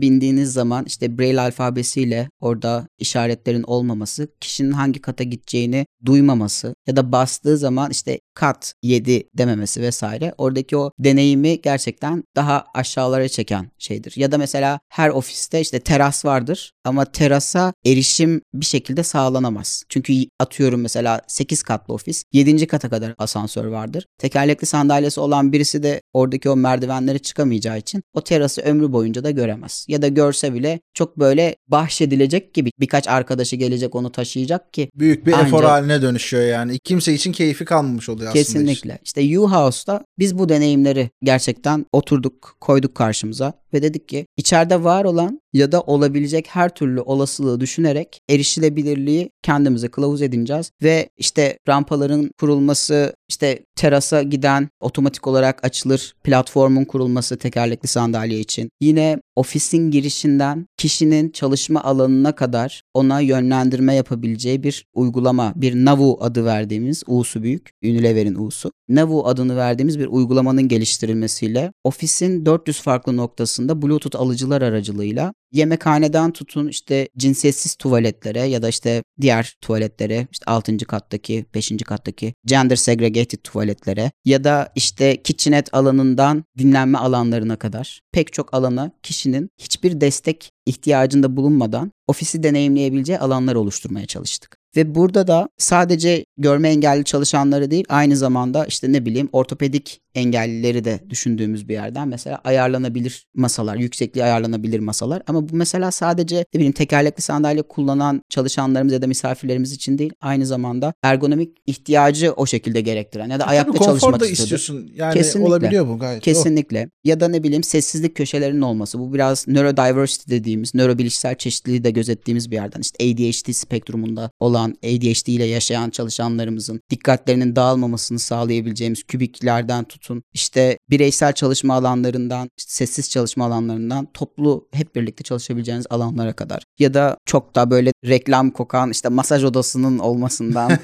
bindiğiniz zaman işte Braille alfabesiyle orada işaretlerin olmaması, kişinin hangi kata gideceğini duymaması ya da bastığı zaman işte kat 7 dememesi vesaire. Oradaki o deneyimi gerçekten daha aşağılara çeken şeydir. Ya da mesela her ofiste işte teras vardır ama terasa erişim bir şekilde sağlanamaz. Çünkü atıyorum mesela 8 katlı ofis 7. kata kadar asansör vardır. Tekerlekli sandalyesi olan birisi de oradaki o merdivenlere çıkamayacağı için o terası ömrü boyunca da göremez. Ya da görse bile çok böyle bahşedilecek gibi birkaç arkadaşı gelecek onu taşıyacak ki. Büyük bir Ancak, efor haline dönüşüyor yani. Kimse için keyfi kalmamış oluyor aslında. Kesinlikle. Iş. İşte U-House'da biz bu deneyimleri gerçekten oturduk, koyduk karşımıza ve dedik ki içeride var olan ya da olabilecek her türlü olasılığı düşünerek erişilebilirliği kendimize kılavuz edineceğiz ve işte rampaların kurulması, işte terasa giden otomatik olarak açılır platformun kurulması tekerlekli sandalye için. Yine ofisin girişinden kişinin çalışma alanına kadar ona yönlendirme yapabileceği bir uygulama, bir Navu adı verdiğimiz U'su büyük, Unilever'in U'su. Navu adını verdiğimiz bir uygulamanın geliştirilmesiyle ofisin 400 farklı noktasında Bluetooth alıcılar aracılığıyla yemekhaneden tutun işte cinsiyetsiz tuvaletlere ya da işte diğer tuvaletlere işte 6. kattaki 5. kattaki gender segregated tuvaletlere ya da işte kitchenette alanından dinlenme alanlarına kadar pek çok alana kişinin hiçbir destek ihtiyacında bulunmadan ofisi deneyimleyebileceği alanlar oluşturmaya çalıştık. Ve burada da sadece görme engelli çalışanları değil aynı zamanda işte ne bileyim ortopedik engellileri de düşündüğümüz bir yerden mesela ayarlanabilir masalar, yüksekliği ayarlanabilir masalar ama bu mesela sadece ne bileyim tekerlekli sandalye kullanan çalışanlarımız ya da misafirlerimiz için değil aynı zamanda ergonomik ihtiyacı o şekilde gerektiren ya da e ayakta Tabii, çalışmak da istiyorsun. Yani Kesinlikle. olabiliyor bu gayet. Kesinlikle. O. Ya da ne bileyim sessizlik köşelerinin olması. Bu biraz neurodiversity dediğimiz, nörobilişsel çeşitliliği de gözettiğimiz bir yerden. İşte ADHD spektrumunda olan, ADHD ile yaşayan çalışanlarımızın dikkatlerinin dağılmamasını sağlayabileceğimiz kübiklerden tut tutun işte bireysel çalışma alanlarından, sessiz çalışma alanlarından toplu hep birlikte çalışabileceğiniz alanlara kadar. Ya da çok da böyle reklam kokan işte masaj odasının olmasından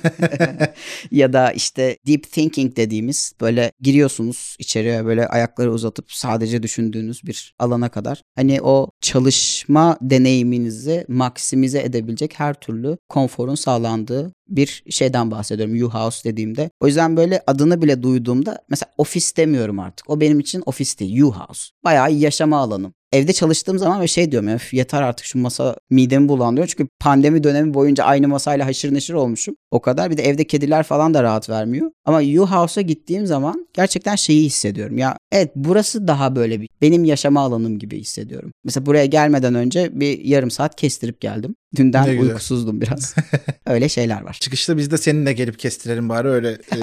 ya da işte deep thinking dediğimiz böyle giriyorsunuz içeriye böyle ayakları uzatıp sadece düşündüğünüz bir alana kadar. Hani o çalışma deneyiminizi maksimize edebilecek her türlü konforun sağlandığı bir şeyden bahsediyorum. U-House dediğimde. O yüzden böyle adını bile duyduğumda mesela ofis demiyorum artık. O benim için ofis değil. U-House. Bayağı yaşama alanım evde çalıştığım zaman ve şey diyorum ya yeter artık şu masa midemi bulandırıyor. Çünkü pandemi dönemi boyunca aynı masayla haşır neşir olmuşum. O kadar. Bir de evde kediler falan da rahat vermiyor. Ama U-House'a gittiğim zaman gerçekten şeyi hissediyorum. Ya evet burası daha böyle bir benim yaşama alanım gibi hissediyorum. Mesela buraya gelmeden önce bir yarım saat kestirip geldim. Dünden uykusuzdum biraz. öyle şeyler var. Çıkışta biz de seninle gelip kestirelim bari öyle e,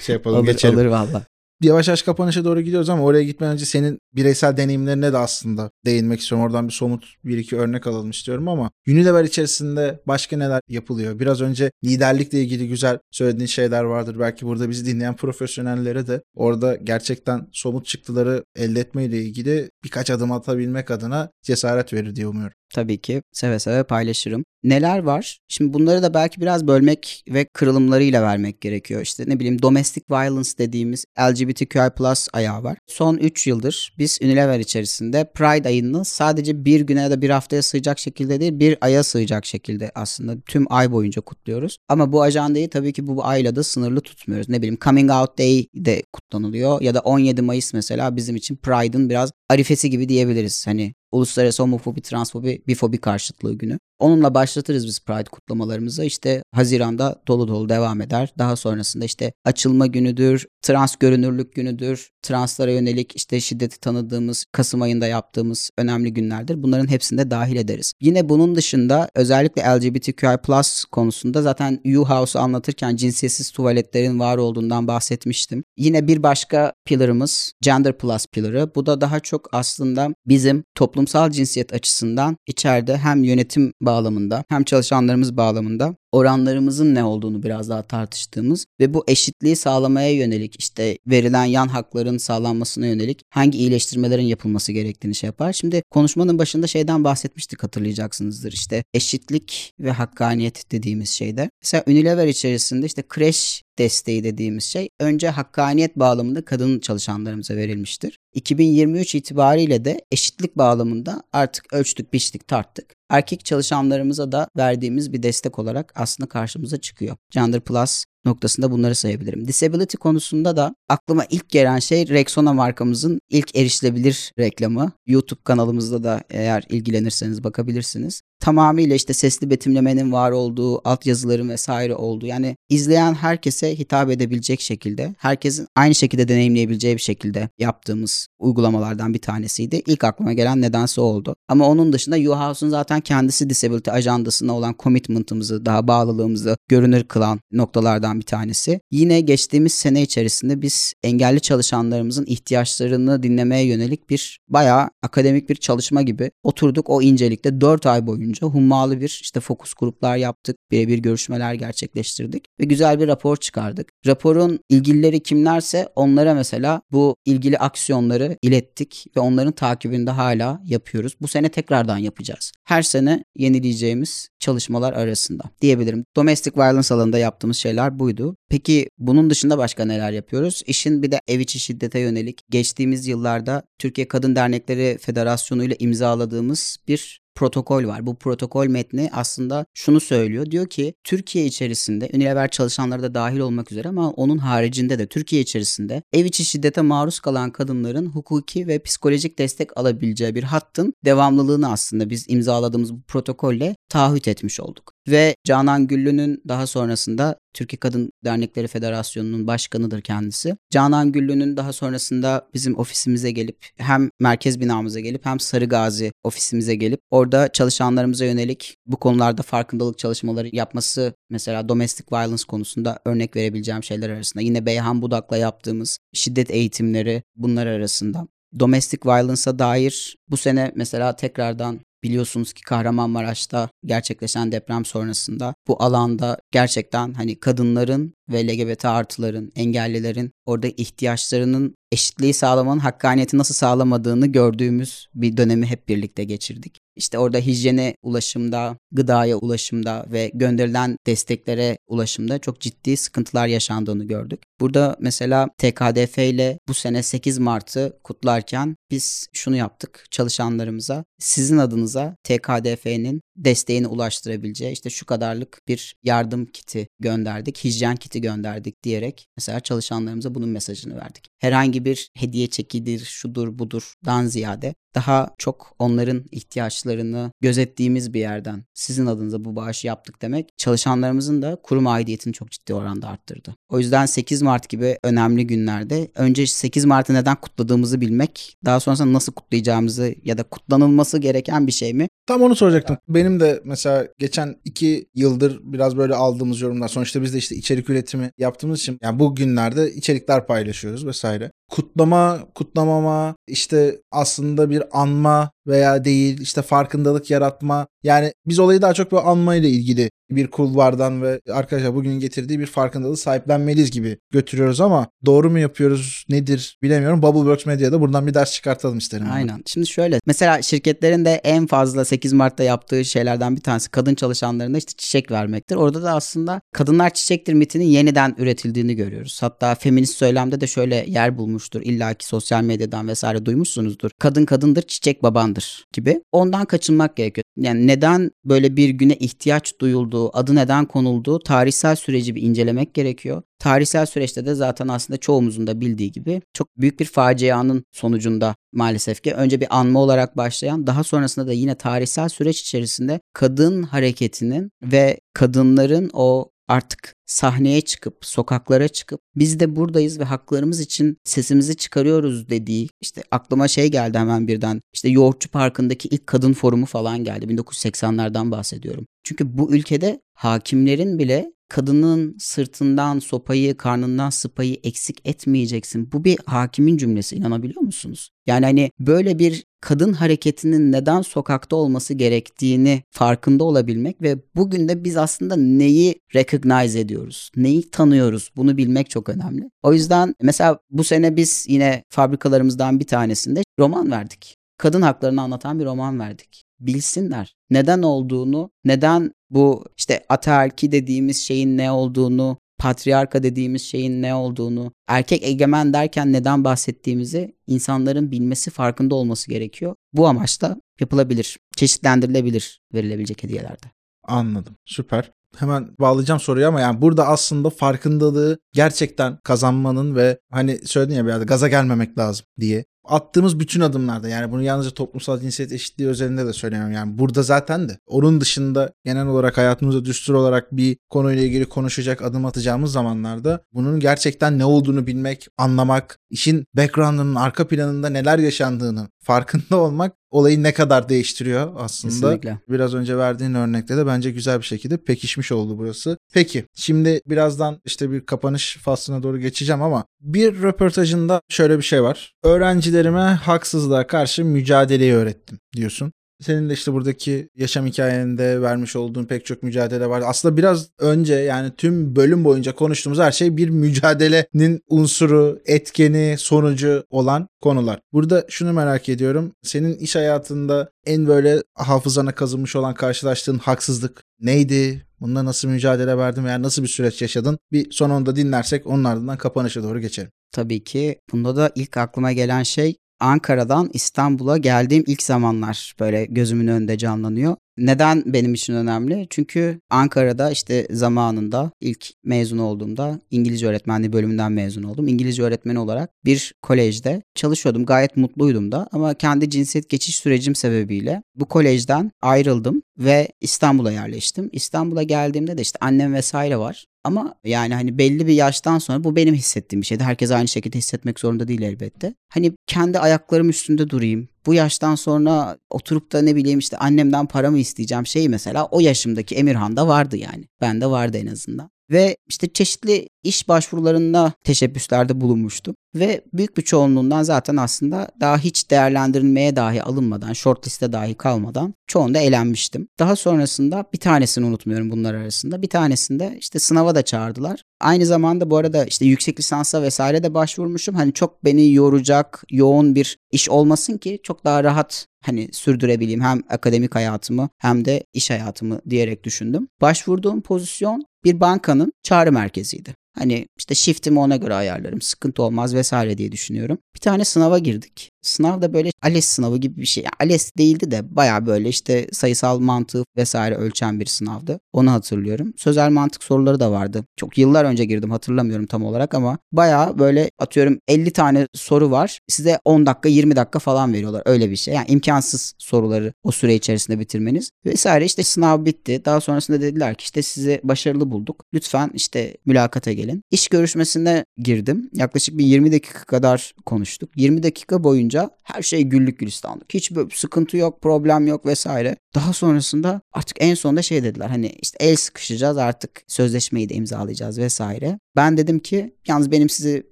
şey yapalım alır, geçelim. Alır valla yavaş yavaş kapanışa doğru gidiyoruz ama oraya gitmeden önce senin bireysel deneyimlerine de aslında değinmek istiyorum. Oradan bir somut bir iki örnek alalım istiyorum ama Unilever içerisinde başka neler yapılıyor? Biraz önce liderlikle ilgili güzel söylediğin şeyler vardır. Belki burada bizi dinleyen profesyonellere de orada gerçekten somut çıktıları elde etmeyle ilgili birkaç adım atabilmek adına cesaret verir diye umuyorum. Tabii ki seve seve paylaşırım. Neler var? Şimdi bunları da belki biraz bölmek ve kırılımlarıyla vermek gerekiyor. İşte ne bileyim domestic violence dediğimiz LGBTQI plus ayağı var. Son 3 yıldır biz Unilever içerisinde Pride ayını sadece bir güne ya da bir haftaya sığacak şekilde değil bir aya sığacak şekilde aslında tüm ay boyunca kutluyoruz. Ama bu ajandayı tabii ki bu ayla da sınırlı tutmuyoruz. Ne bileyim Coming Out Day de kutlanılıyor ya da 17 Mayıs mesela bizim için Pride'ın biraz arifesi gibi diyebiliriz. Hani uluslararası homofobi, transfobi, bifobi karşıtlığı günü. Onunla başlatırız biz Pride kutlamalarımızı. İşte Haziran'da dolu dolu devam eder. Daha sonrasında işte açılma günüdür, trans görünürlük günüdür, translara yönelik işte şiddeti tanıdığımız Kasım ayında yaptığımız önemli günlerdir. Bunların hepsinde dahil ederiz. Yine bunun dışında özellikle LGBTQI plus konusunda zaten U-House'u anlatırken cinsiyetsiz tuvaletlerin var olduğundan bahsetmiştim. Yine bir başka pillarımız Gender Plus pilları. Bu da daha çok aslında bizim toplumsal cinsiyet açısından içeride hem yönetim bağlamında hem çalışanlarımız bağlamında oranlarımızın ne olduğunu biraz daha tartıştığımız ve bu eşitliği sağlamaya yönelik işte verilen yan hakların sağlanmasına yönelik hangi iyileştirmelerin yapılması gerektiğini şey yapar. Şimdi konuşmanın başında şeyden bahsetmiştik hatırlayacaksınızdır işte eşitlik ve hakkaniyet dediğimiz şeyde. Mesela Unilever içerisinde işte kreş desteği dediğimiz şey önce hakkaniyet bağlamında kadın çalışanlarımıza verilmiştir. 2023 itibariyle de eşitlik bağlamında artık ölçtük, biçtik, tarttık. Erkek çalışanlarımıza da verdiğimiz bir destek olarak aslında karşımıza çıkıyor. Gender Plus noktasında bunları sayabilirim. Disability konusunda da aklıma ilk gelen şey Rexona markamızın ilk erişilebilir reklamı. YouTube kanalımızda da eğer ilgilenirseniz bakabilirsiniz tamamıyla işte sesli betimlemenin var olduğu, altyazıların vesaire olduğu yani izleyen herkese hitap edebilecek şekilde, herkesin aynı şekilde deneyimleyebileceği bir şekilde yaptığımız uygulamalardan bir tanesiydi. İlk aklıma gelen nedense oldu. Ama onun dışında U-House'un zaten kendisi disability ajandasına olan commitment'ımızı, daha bağlılığımızı görünür kılan noktalardan bir tanesi. Yine geçtiğimiz sene içerisinde biz engelli çalışanlarımızın ihtiyaçlarını dinlemeye yönelik bir bayağı akademik bir çalışma gibi oturduk o incelikte 4 ay boyunca hummalı bir işte fokus gruplar yaptık, birebir görüşmeler gerçekleştirdik ve güzel bir rapor çıkardık. Raporun ilgilileri kimlerse onlara mesela bu ilgili aksiyonları ilettik ve onların takibini de hala yapıyoruz. Bu sene tekrardan yapacağız. Her sene yenileyeceğimiz çalışmalar arasında diyebilirim. Domestic violence alanında yaptığımız şeyler buydu. Peki bunun dışında başka neler yapıyoruz? İşin bir de ev içi şiddete yönelik geçtiğimiz yıllarda Türkiye Kadın Dernekleri Federasyonu ile imzaladığımız bir protokol var. Bu protokol metni aslında şunu söylüyor. Diyor ki Türkiye içerisinde Unilever çalışanları da dahil olmak üzere ama onun haricinde de Türkiye içerisinde ev içi şiddete maruz kalan kadınların hukuki ve psikolojik destek alabileceği bir hattın devamlılığını aslında biz imzaladığımız bu protokolle taahhüt etmiş olduk. Ve Canan Güllü'nün daha sonrasında Türkiye Kadın Dernekleri Federasyonu'nun başkanıdır kendisi. Canan Güllü'nün daha sonrasında bizim ofisimize gelip hem merkez binamıza gelip hem Sarı Gazi ofisimize gelip orada çalışanlarımıza yönelik bu konularda farkındalık çalışmaları yapması mesela domestic violence konusunda örnek verebileceğim şeyler arasında. Yine Beyhan Budak'la yaptığımız şiddet eğitimleri bunlar arasında domestic violence'a dair bu sene mesela tekrardan Biliyorsunuz ki Kahramanmaraş'ta gerçekleşen deprem sonrasında bu alanda gerçekten hani kadınların ve LGBT artıların, engellilerin orada ihtiyaçlarının eşitliği sağlamanın hakkaniyeti nasıl sağlamadığını gördüğümüz bir dönemi hep birlikte geçirdik. İşte orada hijyene ulaşımda, gıdaya ulaşımda ve gönderilen desteklere ulaşımda çok ciddi sıkıntılar yaşandığını gördük. Burada mesela TKDF ile bu sene 8 Mart'ı kutlarken biz şunu yaptık çalışanlarımıza. Sizin adınıza TKDF'nin desteğini ulaştırabileceği işte şu kadarlık bir yardım kiti gönderdik, hijyen kiti gönderdik diyerek mesela çalışanlarımıza bunun mesajını verdik. Herhangi bir hediye çekidir, şudur budurdan ziyade daha çok onların ihtiyaçlarını gözettiğimiz bir yerden sizin adınıza bu bağışı yaptık demek çalışanlarımızın da kurum aidiyetini çok ciddi oranda arttırdı. O yüzden 8 Mart gibi önemli günlerde önce 8 Mart'ı neden kutladığımızı bilmek, daha sonrasında nasıl kutlayacağımızı ya da kutlanılması gereken bir şey mi? Tam onu soracaktım. Benim de mesela geçen iki yıldır biraz böyle aldığımız yorumlar. Sonuçta biz de işte içerik üretimi yaptığımız için yani bu günlerde içerikler paylaşıyoruz vesaire. Kutlama, kutlamama, işte aslında bir anma veya değil işte farkındalık yaratma. Yani biz olayı daha çok bir anmayla ilgili bir kulvardan ve arkadaşlar bugün getirdiği bir farkındalığı sahiplenmeliyiz gibi götürüyoruz ama doğru mu yapıyoruz nedir bilemiyorum. Bubbleworks Medya'da buradan bir ders çıkartalım isterim. Aynen. Şimdi şöyle mesela şirketlerin de en fazla 8 Mart'ta yaptığı şeylerden bir tanesi kadın çalışanlarına işte çiçek vermektir. Orada da aslında kadınlar çiçektir mitinin yeniden üretildiğini görüyoruz. Hatta feminist söylemde de şöyle yer bulmuş olmuştur. İlla ki sosyal medyadan vesaire duymuşsunuzdur. Kadın kadındır, çiçek babandır gibi. Ondan kaçınmak gerekiyor. Yani neden böyle bir güne ihtiyaç duyulduğu, adı neden konulduğu tarihsel süreci bir incelemek gerekiyor. Tarihsel süreçte de zaten aslında çoğumuzun da bildiği gibi çok büyük bir facianın sonucunda maalesef ki önce bir anma olarak başlayan daha sonrasında da yine tarihsel süreç içerisinde kadın hareketinin ve kadınların o artık sahneye çıkıp sokaklara çıkıp biz de buradayız ve haklarımız için sesimizi çıkarıyoruz. dediği işte aklıma şey geldi hemen birden. İşte Yoğurtçu Parkı'ndaki ilk kadın forumu falan geldi. 1980'lerden bahsediyorum. Çünkü bu ülkede hakimlerin bile kadının sırtından sopayı, karnından sıpayı eksik etmeyeceksin. Bu bir hakimin cümlesi inanabiliyor musunuz? Yani hani böyle bir kadın hareketinin neden sokakta olması gerektiğini farkında olabilmek ve bugün de biz aslında neyi recognize ediyoruz, neyi tanıyoruz bunu bilmek çok önemli. O yüzden mesela bu sene biz yine fabrikalarımızdan bir tanesinde roman verdik. Kadın haklarını anlatan bir roman verdik bilsinler. Neden olduğunu, neden bu işte ataerki dediğimiz şeyin ne olduğunu, patriarka dediğimiz şeyin ne olduğunu, erkek egemen derken neden bahsettiğimizi insanların bilmesi, farkında olması gerekiyor. Bu amaçla yapılabilir, çeşitlendirilebilir verilebilecek hediyelerde. Anladım. Süper. Hemen bağlayacağım soruyu ama yani burada aslında farkındalığı gerçekten kazanmanın ve hani söyledin ya bir yerde gaza gelmemek lazım diye attığımız bütün adımlarda yani bunu yalnızca toplumsal cinsiyet eşitliği özelinde de söylemiyorum. Yani burada zaten de onun dışında genel olarak hayatımızda düstur olarak bir konuyla ilgili konuşacak adım atacağımız zamanlarda bunun gerçekten ne olduğunu bilmek, anlamak, işin background'ının arka planında neler yaşandığını farkında olmak olayı ne kadar değiştiriyor aslında. Kesinlikle. Biraz önce verdiğin örnekte de bence güzel bir şekilde pekişmiş oldu burası. Peki şimdi birazdan işte bir kapanış faslına doğru geçeceğim ama bir röportajında şöyle bir şey var. Öğrencilerime haksızlığa karşı mücadeleyi öğrettim diyorsun. Senin de işte buradaki yaşam hikayende vermiş olduğun pek çok mücadele var. Aslında biraz önce yani tüm bölüm boyunca konuştuğumuz her şey bir mücadelenin unsuru, etkeni, sonucu olan konular. Burada şunu merak ediyorum. Senin iş hayatında en böyle hafızana kazınmış olan karşılaştığın haksızlık neydi? Bununla nasıl mücadele verdin veya nasıl bir süreç yaşadın? Bir son onda dinlersek onun ardından kapanışa doğru geçelim. Tabii ki. Bunda da ilk aklıma gelen şey Ankara'dan İstanbul'a geldiğim ilk zamanlar böyle gözümün önünde canlanıyor. Neden benim için önemli? Çünkü Ankara'da işte zamanında ilk mezun olduğumda İngilizce öğretmenliği bölümünden mezun oldum. İngilizce öğretmeni olarak bir kolejde çalışıyordum. Gayet mutluydum da ama kendi cinsiyet geçiş sürecim sebebiyle bu kolejden ayrıldım ve İstanbul'a yerleştim. İstanbul'a geldiğimde de işte annem vesaire var. Ama yani hani belli bir yaştan sonra bu benim hissettiğim bir şeydi. Herkes aynı şekilde hissetmek zorunda değil elbette. Hani kendi ayaklarım üstünde durayım. Bu yaştan sonra oturup da ne bileyim işte annemden para mı isteyeceğim şey mesela o yaşımdaki Emirhan'da vardı yani. Bende vardı en azından. Ve işte çeşitli iş başvurularında teşebbüslerde bulunmuştum. Ve büyük bir çoğunluğundan zaten aslında daha hiç değerlendirilmeye dahi alınmadan, short liste dahi kalmadan çoğunda elenmiştim. Daha sonrasında bir tanesini unutmuyorum bunlar arasında. Bir tanesinde işte sınava da çağırdılar. Aynı zamanda bu arada işte yüksek lisansa vesaire de başvurmuşum. Hani çok beni yoracak, yoğun bir iş olmasın ki çok daha rahat hani sürdürebileyim hem akademik hayatımı hem de iş hayatımı diyerek düşündüm. Başvurduğum pozisyon bir bankanın çağrı merkeziydi. Hani işte shift'imi ona göre ayarlarım. Sıkıntı olmaz vesaire diye düşünüyorum. Bir tane sınava girdik. Sınav da böyle ALES sınavı gibi bir şey. Yani ALES değildi de baya böyle işte sayısal mantığı vesaire ölçen bir sınavdı. Onu hatırlıyorum. Sözel mantık soruları da vardı. Çok yıllar önce girdim hatırlamıyorum tam olarak ama baya böyle atıyorum 50 tane soru var. Size 10 dakika 20 dakika falan veriyorlar. Öyle bir şey. Yani imkansız soruları o süre içerisinde bitirmeniz. Vesaire işte sınav bitti. Daha sonrasında dediler ki işte sizi başarılı bulduk. Lütfen işte mülakata gelin. İş görüşmesine girdim. Yaklaşık bir 20 dakika kadar konuştuk. 20 dakika boyunca her şey güllük gülistanlık. Hiç sıkıntı yok, problem yok vesaire. Daha sonrasında artık en sonunda şey dediler hani işte el sıkışacağız artık sözleşmeyi de imzalayacağız vesaire. Ben dedim ki yalnız benim size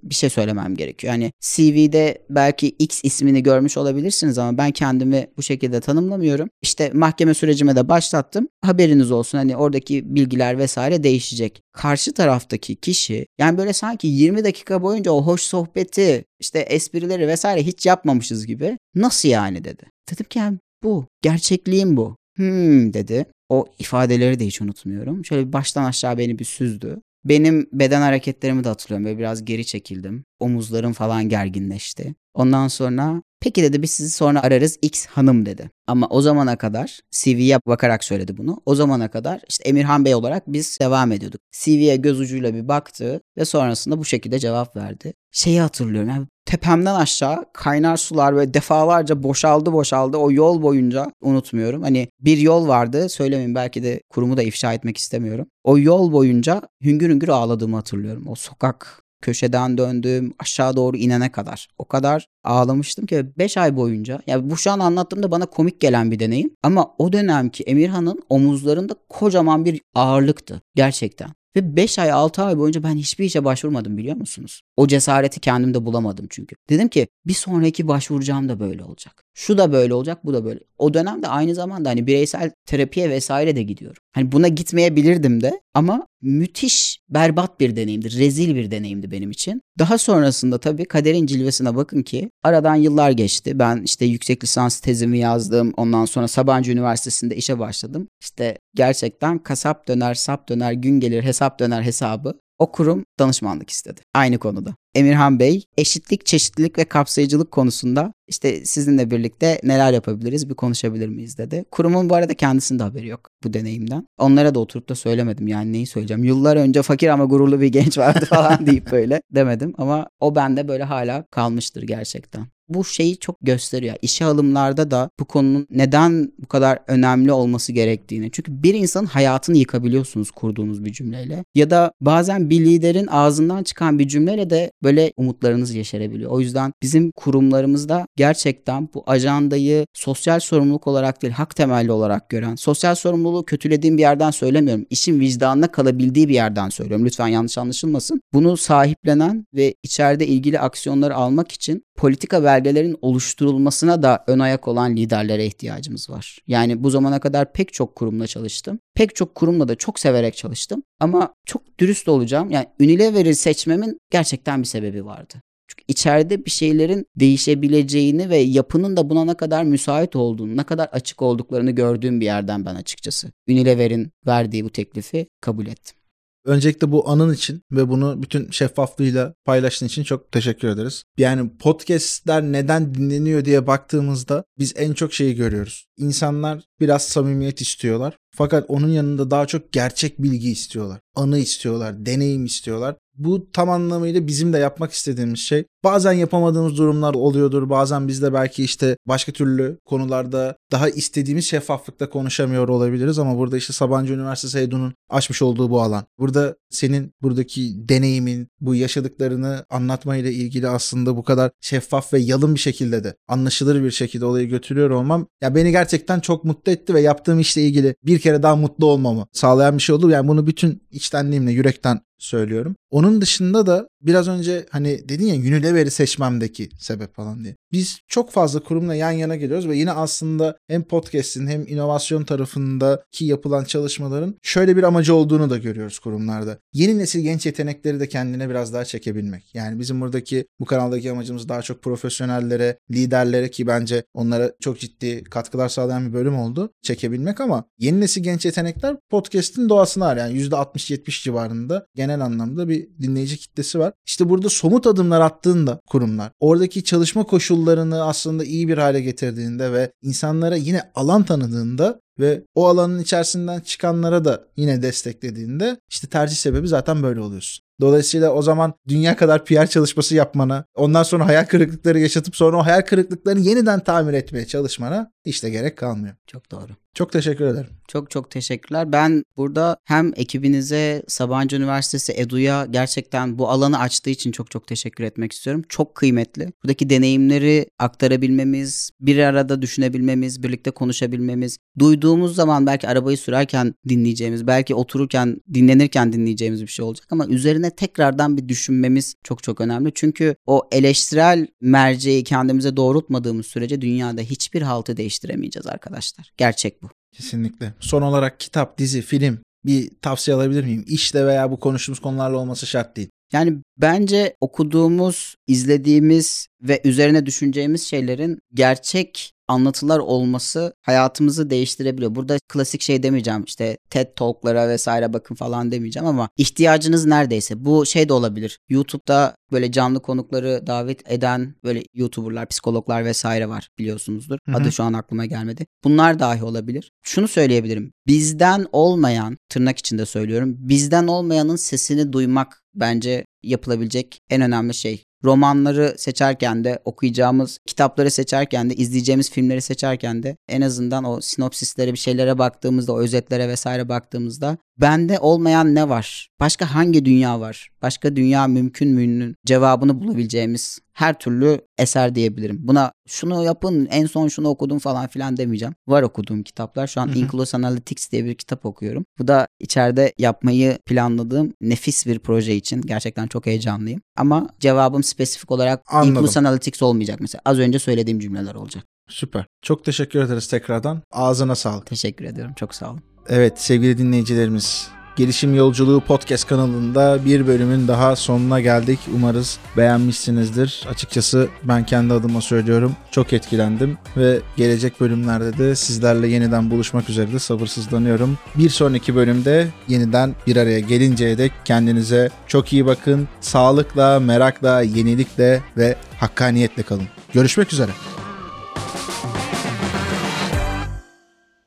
bir şey söylemem gerekiyor. Yani CV'de belki X ismini görmüş olabilirsiniz ama ben kendimi bu şekilde tanımlamıyorum. İşte mahkeme sürecime de başlattım. Haberiniz olsun hani oradaki bilgiler vesaire değişecek. Karşı taraftaki kişi yani böyle sanki 20 dakika boyunca o hoş sohbeti işte esprileri vesaire hiç yapmamışız gibi. Nasıl yani dedi. Dedim ki yani bu. Gerçekliğim bu. Hmm dedi. O ifadeleri de hiç unutmuyorum. Şöyle baştan aşağı beni bir süzdü. Benim beden hareketlerimi de hatırlıyorum. Böyle biraz geri çekildim. Omuzlarım falan gerginleşti. Ondan sonra peki dedi biz sizi sonra ararız X hanım dedi. Ama o zamana kadar CV'ye bakarak söyledi bunu. O zamana kadar işte Emirhan Bey olarak biz devam ediyorduk. CV'ye göz ucuyla bir baktı ve sonrasında bu şekilde cevap verdi. Şeyi hatırlıyorum yani tepemden aşağı kaynar sular ve defalarca boşaldı boşaldı o yol boyunca unutmuyorum. Hani bir yol vardı söylemeyin belki de kurumu da ifşa etmek istemiyorum. O yol boyunca hüngür hüngür ağladığımı hatırlıyorum. O sokak köşeden döndüm aşağı doğru inene kadar. O kadar ağlamıştım ki 5 ay boyunca. Yani bu şu an anlattığımda bana komik gelen bir deneyim. Ama o dönemki Emirhan'ın omuzlarında kocaman bir ağırlıktı gerçekten. Ve 5 ay 6 ay boyunca ben hiçbir işe başvurmadım biliyor musunuz? O cesareti kendimde bulamadım çünkü. Dedim ki bir sonraki başvuracağım da böyle olacak. Şu da böyle olacak, bu da böyle. O dönemde aynı zamanda hani bireysel terapiye vesaire de gidiyorum. Hani buna gitmeyebilirdim de ama müthiş berbat bir deneyimdi, rezil bir deneyimdi benim için. Daha sonrasında tabii kaderin cilvesine bakın ki aradan yıllar geçti. Ben işte yüksek lisans tezimi yazdım. Ondan sonra Sabancı Üniversitesi'nde işe başladım. İşte gerçekten kasap döner, sap döner, gün gelir, hesap döner hesabı o kurum danışmanlık istedi. Aynı konuda. Emirhan Bey eşitlik, çeşitlilik ve kapsayıcılık konusunda işte sizinle birlikte neler yapabiliriz bir konuşabilir miyiz dedi. Kurumun bu arada kendisinde haberi yok bu deneyimden. Onlara da oturup da söylemedim yani neyi söyleyeceğim. Yıllar önce fakir ama gururlu bir genç vardı falan deyip böyle demedim ama o bende böyle hala kalmıştır gerçekten bu şeyi çok gösteriyor. İşe alımlarda da bu konunun neden bu kadar önemli olması gerektiğini. Çünkü bir insanın hayatını yıkabiliyorsunuz kurduğunuz bir cümleyle. Ya da bazen bir liderin ağzından çıkan bir cümleyle de böyle umutlarınız yeşerebiliyor. O yüzden bizim kurumlarımızda gerçekten bu ajandayı sosyal sorumluluk olarak değil hak temelli olarak gören, sosyal sorumluluğu kötülediğim bir yerden söylemiyorum. İşin vicdanına kalabildiği bir yerden söylüyorum. Lütfen yanlış anlaşılmasın. Bunu sahiplenen ve içeride ilgili aksiyonları almak için politika belgelerin oluşturulmasına da ön ayak olan liderlere ihtiyacımız var. Yani bu zamana kadar pek çok kurumla çalıştım. Pek çok kurumla da çok severek çalıştım. Ama çok dürüst olacağım. Yani Unilever'i seçmemin gerçekten bir sebebi vardı. Çünkü içeride bir şeylerin değişebileceğini ve yapının da buna ne kadar müsait olduğunu, ne kadar açık olduklarını gördüğüm bir yerden ben açıkçası Unilever'in verdiği bu teklifi kabul ettim. Öncelikle bu anın için ve bunu bütün şeffaflığıyla paylaştığın için çok teşekkür ederiz. Yani podcastler neden dinleniyor diye baktığımızda biz en çok şeyi görüyoruz. İnsanlar biraz samimiyet istiyorlar. Fakat onun yanında daha çok gerçek bilgi istiyorlar. Anı istiyorlar, deneyim istiyorlar. Bu tam anlamıyla bizim de yapmak istediğimiz şey. Bazen yapamadığımız durumlar oluyordur. Bazen biz de belki işte başka türlü konularda daha istediğimiz şeffaflıkta konuşamıyor olabiliriz ama burada işte Sabancı Üniversitesi Edu'nun açmış olduğu bu alan. Burada senin buradaki deneyimin, bu yaşadıklarını anlatmayla ilgili aslında bu kadar şeffaf ve yalın bir şekilde de anlaşılır bir şekilde olayı götürüyor olmam ya beni gerçekten çok mutlu etti ve yaptığım işle ilgili bir kere daha mutlu olmamı sağlayan bir şey oldu. Yani bunu bütün içtenliğimle, yürekten söylüyorum. Onun dışında da biraz önce hani dedin ya Unilever'i seçmemdeki sebep falan diye. Biz çok fazla kurumla yan yana geliyoruz ve yine aslında hem podcast'in hem inovasyon tarafındaki yapılan çalışmaların şöyle bir amacı olduğunu da görüyoruz kurumlarda. Yeni nesil genç yetenekleri de kendine biraz daha çekebilmek. Yani bizim buradaki bu kanaldaki amacımız daha çok profesyonellere, liderlere ki bence onlara çok ciddi katkılar sağlayan bir bölüm oldu. Çekebilmek ama yeni nesil genç yetenekler podcast'in doğasına. Yani %60-70 civarında genel anlamda bir dinleyici kitlesi var. İşte burada somut adımlar attığında kurumlar. Oradaki çalışma koşullarını aslında iyi bir hale getirdiğinde ve insanlara yine alan tanıdığında ve o alanın içerisinden çıkanlara da yine desteklediğinde işte tercih sebebi zaten böyle oluyorsun. Dolayısıyla o zaman dünya kadar PR çalışması yapmana, ondan sonra hayal kırıklıkları yaşatıp sonra o hayal kırıklıklarını yeniden tamir etmeye çalışmana işte gerek kalmıyor. Çok doğru. Çok teşekkür ederim. Çok çok teşekkürler. Ben burada hem ekibinize, Sabancı Üniversitesi EDU'ya gerçekten bu alanı açtığı için çok çok teşekkür etmek istiyorum. Çok kıymetli. Buradaki deneyimleri aktarabilmemiz, bir arada düşünebilmemiz, birlikte konuşabilmemiz, duyduğumuz zaman belki arabayı sürerken dinleyeceğimiz, belki otururken, dinlenirken dinleyeceğimiz bir şey olacak ama üzerine tekrardan bir düşünmemiz çok çok önemli. Çünkü o eleştirel merceği kendimize doğrultmadığımız sürece dünyada hiçbir haltı değiştiremeyeceğiz arkadaşlar. Gerçek bu. Kesinlikle. Son olarak kitap, dizi, film bir tavsiye alabilir miyim? İşte veya bu konuştuğumuz konularla olması şart değil. Yani bence okuduğumuz, izlediğimiz ve üzerine düşüneceğimiz şeylerin gerçek anlatılar olması hayatımızı değiştirebiliyor. Burada klasik şey demeyeceğim işte TED Talk'lara vesaire bakın falan demeyeceğim ama ihtiyacınız neredeyse. Bu şey de olabilir. YouTube'da böyle canlı konukları davet eden böyle YouTuber'lar, psikologlar vesaire var biliyorsunuzdur. Hı hı. Adı şu an aklıma gelmedi. Bunlar dahi olabilir. Şunu söyleyebilirim. Bizden olmayan, tırnak içinde söylüyorum, bizden olmayanın sesini duymak bence yapılabilecek en önemli şey. Romanları seçerken de okuyacağımız kitapları seçerken de izleyeceğimiz filmleri seçerken de en azından o sinopsislere bir şeylere baktığımızda o özetlere vesaire baktığımızda bende olmayan ne var? Başka hangi dünya var? Başka dünya mümkün mü'nün cevabını bulabileceğimiz her türlü eser diyebilirim. Buna şunu yapın en son şunu okudum falan filan demeyeceğim. Var okuduğum kitaplar. Şu an. Inclus Analytics diye bir kitap okuyorum. Bu da içeride yapmayı planladığım nefis bir proje için. Gerçekten çok heyecanlıyım. Ama cevabım spesifik olarak Anladım. Inclus Analytics olmayacak mesela. Az önce söylediğim cümleler olacak. Süper. Çok teşekkür ederiz tekrardan. Ağzına sağlık. Teşekkür ediyorum. Çok sağ olun. Evet sevgili dinleyicilerimiz. Gelişim Yolculuğu Podcast kanalında bir bölümün daha sonuna geldik. Umarız beğenmişsinizdir. Açıkçası ben kendi adıma söylüyorum. Çok etkilendim ve gelecek bölümlerde de sizlerle yeniden buluşmak üzere de sabırsızlanıyorum. Bir sonraki bölümde yeniden bir araya gelinceye dek kendinize çok iyi bakın. Sağlıkla, merakla, yenilikle ve hakkaniyetle kalın. Görüşmek üzere.